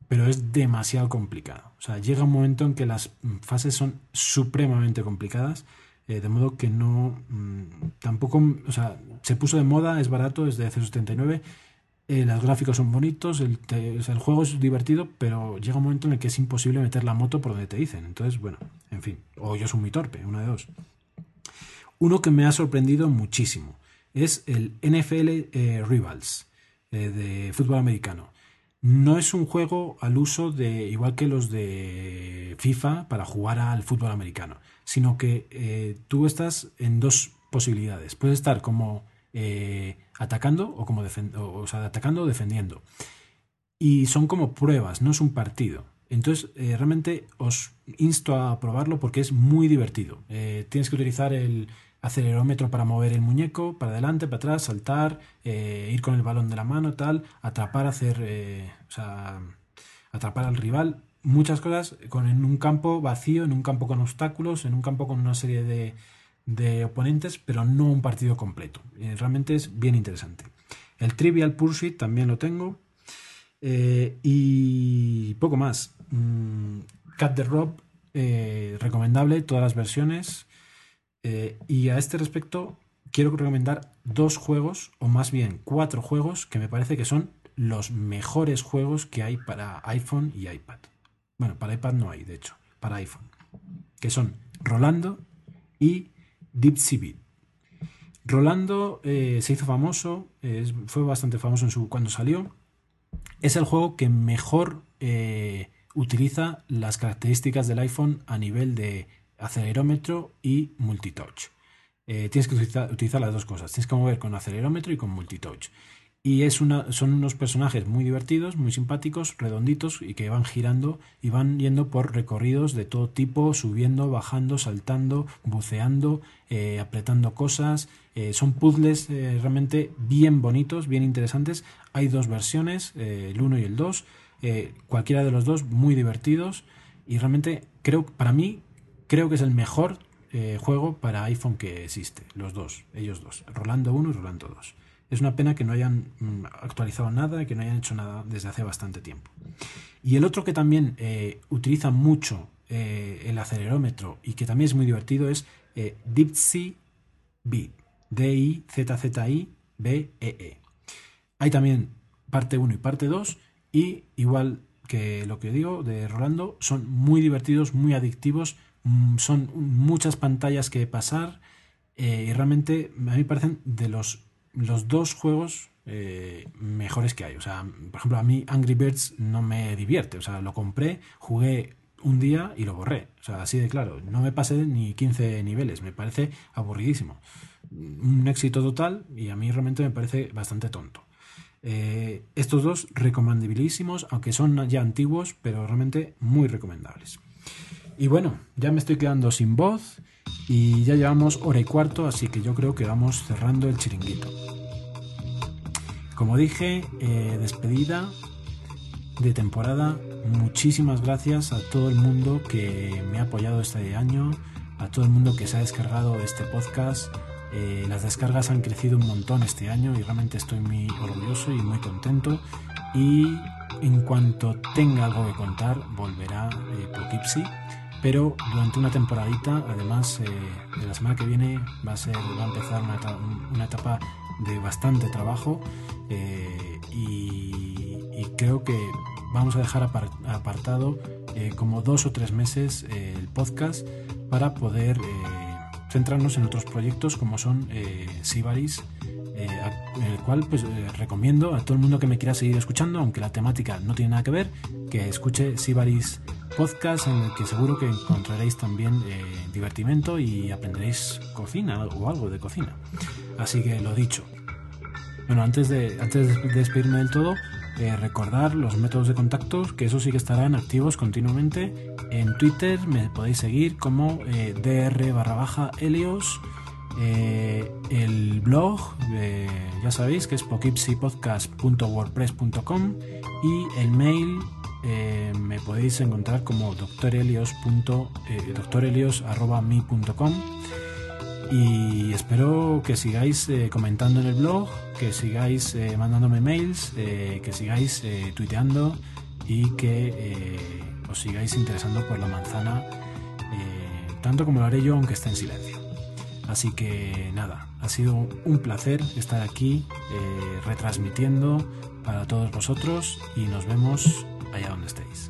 pero es demasiado complicado. O sea, llega un momento en que las fases son supremamente complicadas, eh, de modo que no, mm, tampoco, o sea, se puso de moda, es barato, es de 0.79, eh, los gráficos son bonitos, el, el, juego es divertido, pero llega un momento en el que es imposible meter la moto por donde te dicen. Entonces, bueno, en fin, o yo soy muy torpe, una de dos. Uno que me ha sorprendido muchísimo es el NFL eh, Rivals eh, de fútbol americano. No es un juego al uso de igual que los de FIFA para jugar al fútbol americano, sino que eh, tú estás en dos posibilidades. Puedes estar como atacando o como o sea, atacando o defendiendo. Y son como pruebas, no es un partido. Entonces, realmente os insto a probarlo porque es muy divertido. tienes que utilizar el, acelerómetro para mover el muñeco para adelante, para atrás, saltar, eh, ir con el balón de la mano, tal, atrapar, hacer, eh, atrapar al rival, muchas cosas con, en un campo vacío, en un campo con obstáculos, en un campo con una serie de, de oponentes, pero no un partido completo. Eh, realmente es bien interesante. El Trivial Pursuit también lo tengo. y poco más. Mm, Cat the Rob, recomendable, todas las versiones. Eh, y a este respecto, quiero recomendar dos juegos, o más bien cuatro juegos, que me parece que son los mejores juegos que hay para iPhone y iPad. Bueno, para iPad no hay, de hecho, para iPhone. Que son Rolando y Deep Beat. Rolando eh, se hizo famoso, fue bastante famoso en su, cuando salió. Es el juego que mejor eh, utiliza las características del iPhone a nivel de acelerómetro y multitouch. Eh, tienes que utilizar, las dos cosas. Tienes que mover con acelerómetro y con multitouch. Y es una, son unos personajes muy divertidos, muy simpáticos, redonditos y que van girando y van yendo por recorridos de todo tipo, subiendo, bajando, saltando, buceando, eh, apretando cosas. Eh, son puzzles realmente bien bonitos, bien interesantes. Hay dos versiones, el 1 y el 2. cualquiera de los dos muy divertidos. Y realmente creo, para mí, Creo que es el mejor eh, juego para iPhone que existe, los dos, ellos dos, Rolando 1 y Rolando 2. Es una pena que no hayan mm, actualizado nada, que no hayan hecho nada desde hace bastante tiempo. Y el otro que también eh, utiliza mucho eh, el acelerómetro y que también es muy divertido es Dipsy B. D-I-Z-Z-I-B-E-E. Hay también parte 1 y parte 2 y igual que lo que digo de Rolando, son muy divertidos, muy adictivos, son muchas pantallas que pasar eh, y realmente a mí me parecen de los los dos juegos eh, mejores que hay. O sea, por ejemplo, a mí Angry Birds no me divierte. O sea, lo compré, jugué un día y lo borré. O sea, así de claro. No me pasé ni 15 niveles. Me parece aburridísimo. Un éxito total y a mí realmente me parece bastante tonto. Eh, estos dos recomendabilísimos, aunque son ya antiguos, pero realmente muy recomendables. Y bueno, ya me estoy quedando sin voz y ya llevamos hora y cuarto, así que yo creo que vamos cerrando el chiringuito. Como dije, eh, despedida de temporada. Muchísimas gracias a todo el mundo que me ha apoyado este año, a todo el mundo que se ha descargado este podcast. Eh, las descargas han crecido un montón este año y realmente estoy muy orgulloso y muy contento. Y en cuanto tenga algo que contar, volverá eh, Poughkeepsie pero durante una temporadita, además eh, de la semana que viene va a, ser, va a empezar una etapa, de bastante trabajo eh, y, creo que vamos a dejar apartado eh, como dos o tres meses el podcast para poder centrarnos en otros proyectos como son Sibaris el cual pues recomiendo a todo el mundo que me quiera seguir escuchando, aunque la temática no tiene nada que ver, que escuche Sibaris podcast en el que seguro que encontraréis también eh, divertimento y aprenderéis cocina o algo de cocina. Así que lo dicho. Bueno, antes de, antes de despedirme del todo, eh, recordar los métodos de contacto, que eso sí que estarán activos continuamente. En Twitter me podéis seguir como eh, dr barra baja helios. El blog, ya sabéis que es pokipsipodcast.wordpress.com y el mail eh, me podéis encontrar como doctorelios.com eh, y espero que sigáis eh, comentando en el blog, que sigáis mandándome mails, que sigáis tuiteando y que os sigáis interesando por la manzana, tanto como lo haré yo aunque esté en silencio. Así que nada, ha sido un placer estar aquí retransmitiendo para todos vosotros y nos vemos allá donde estéis.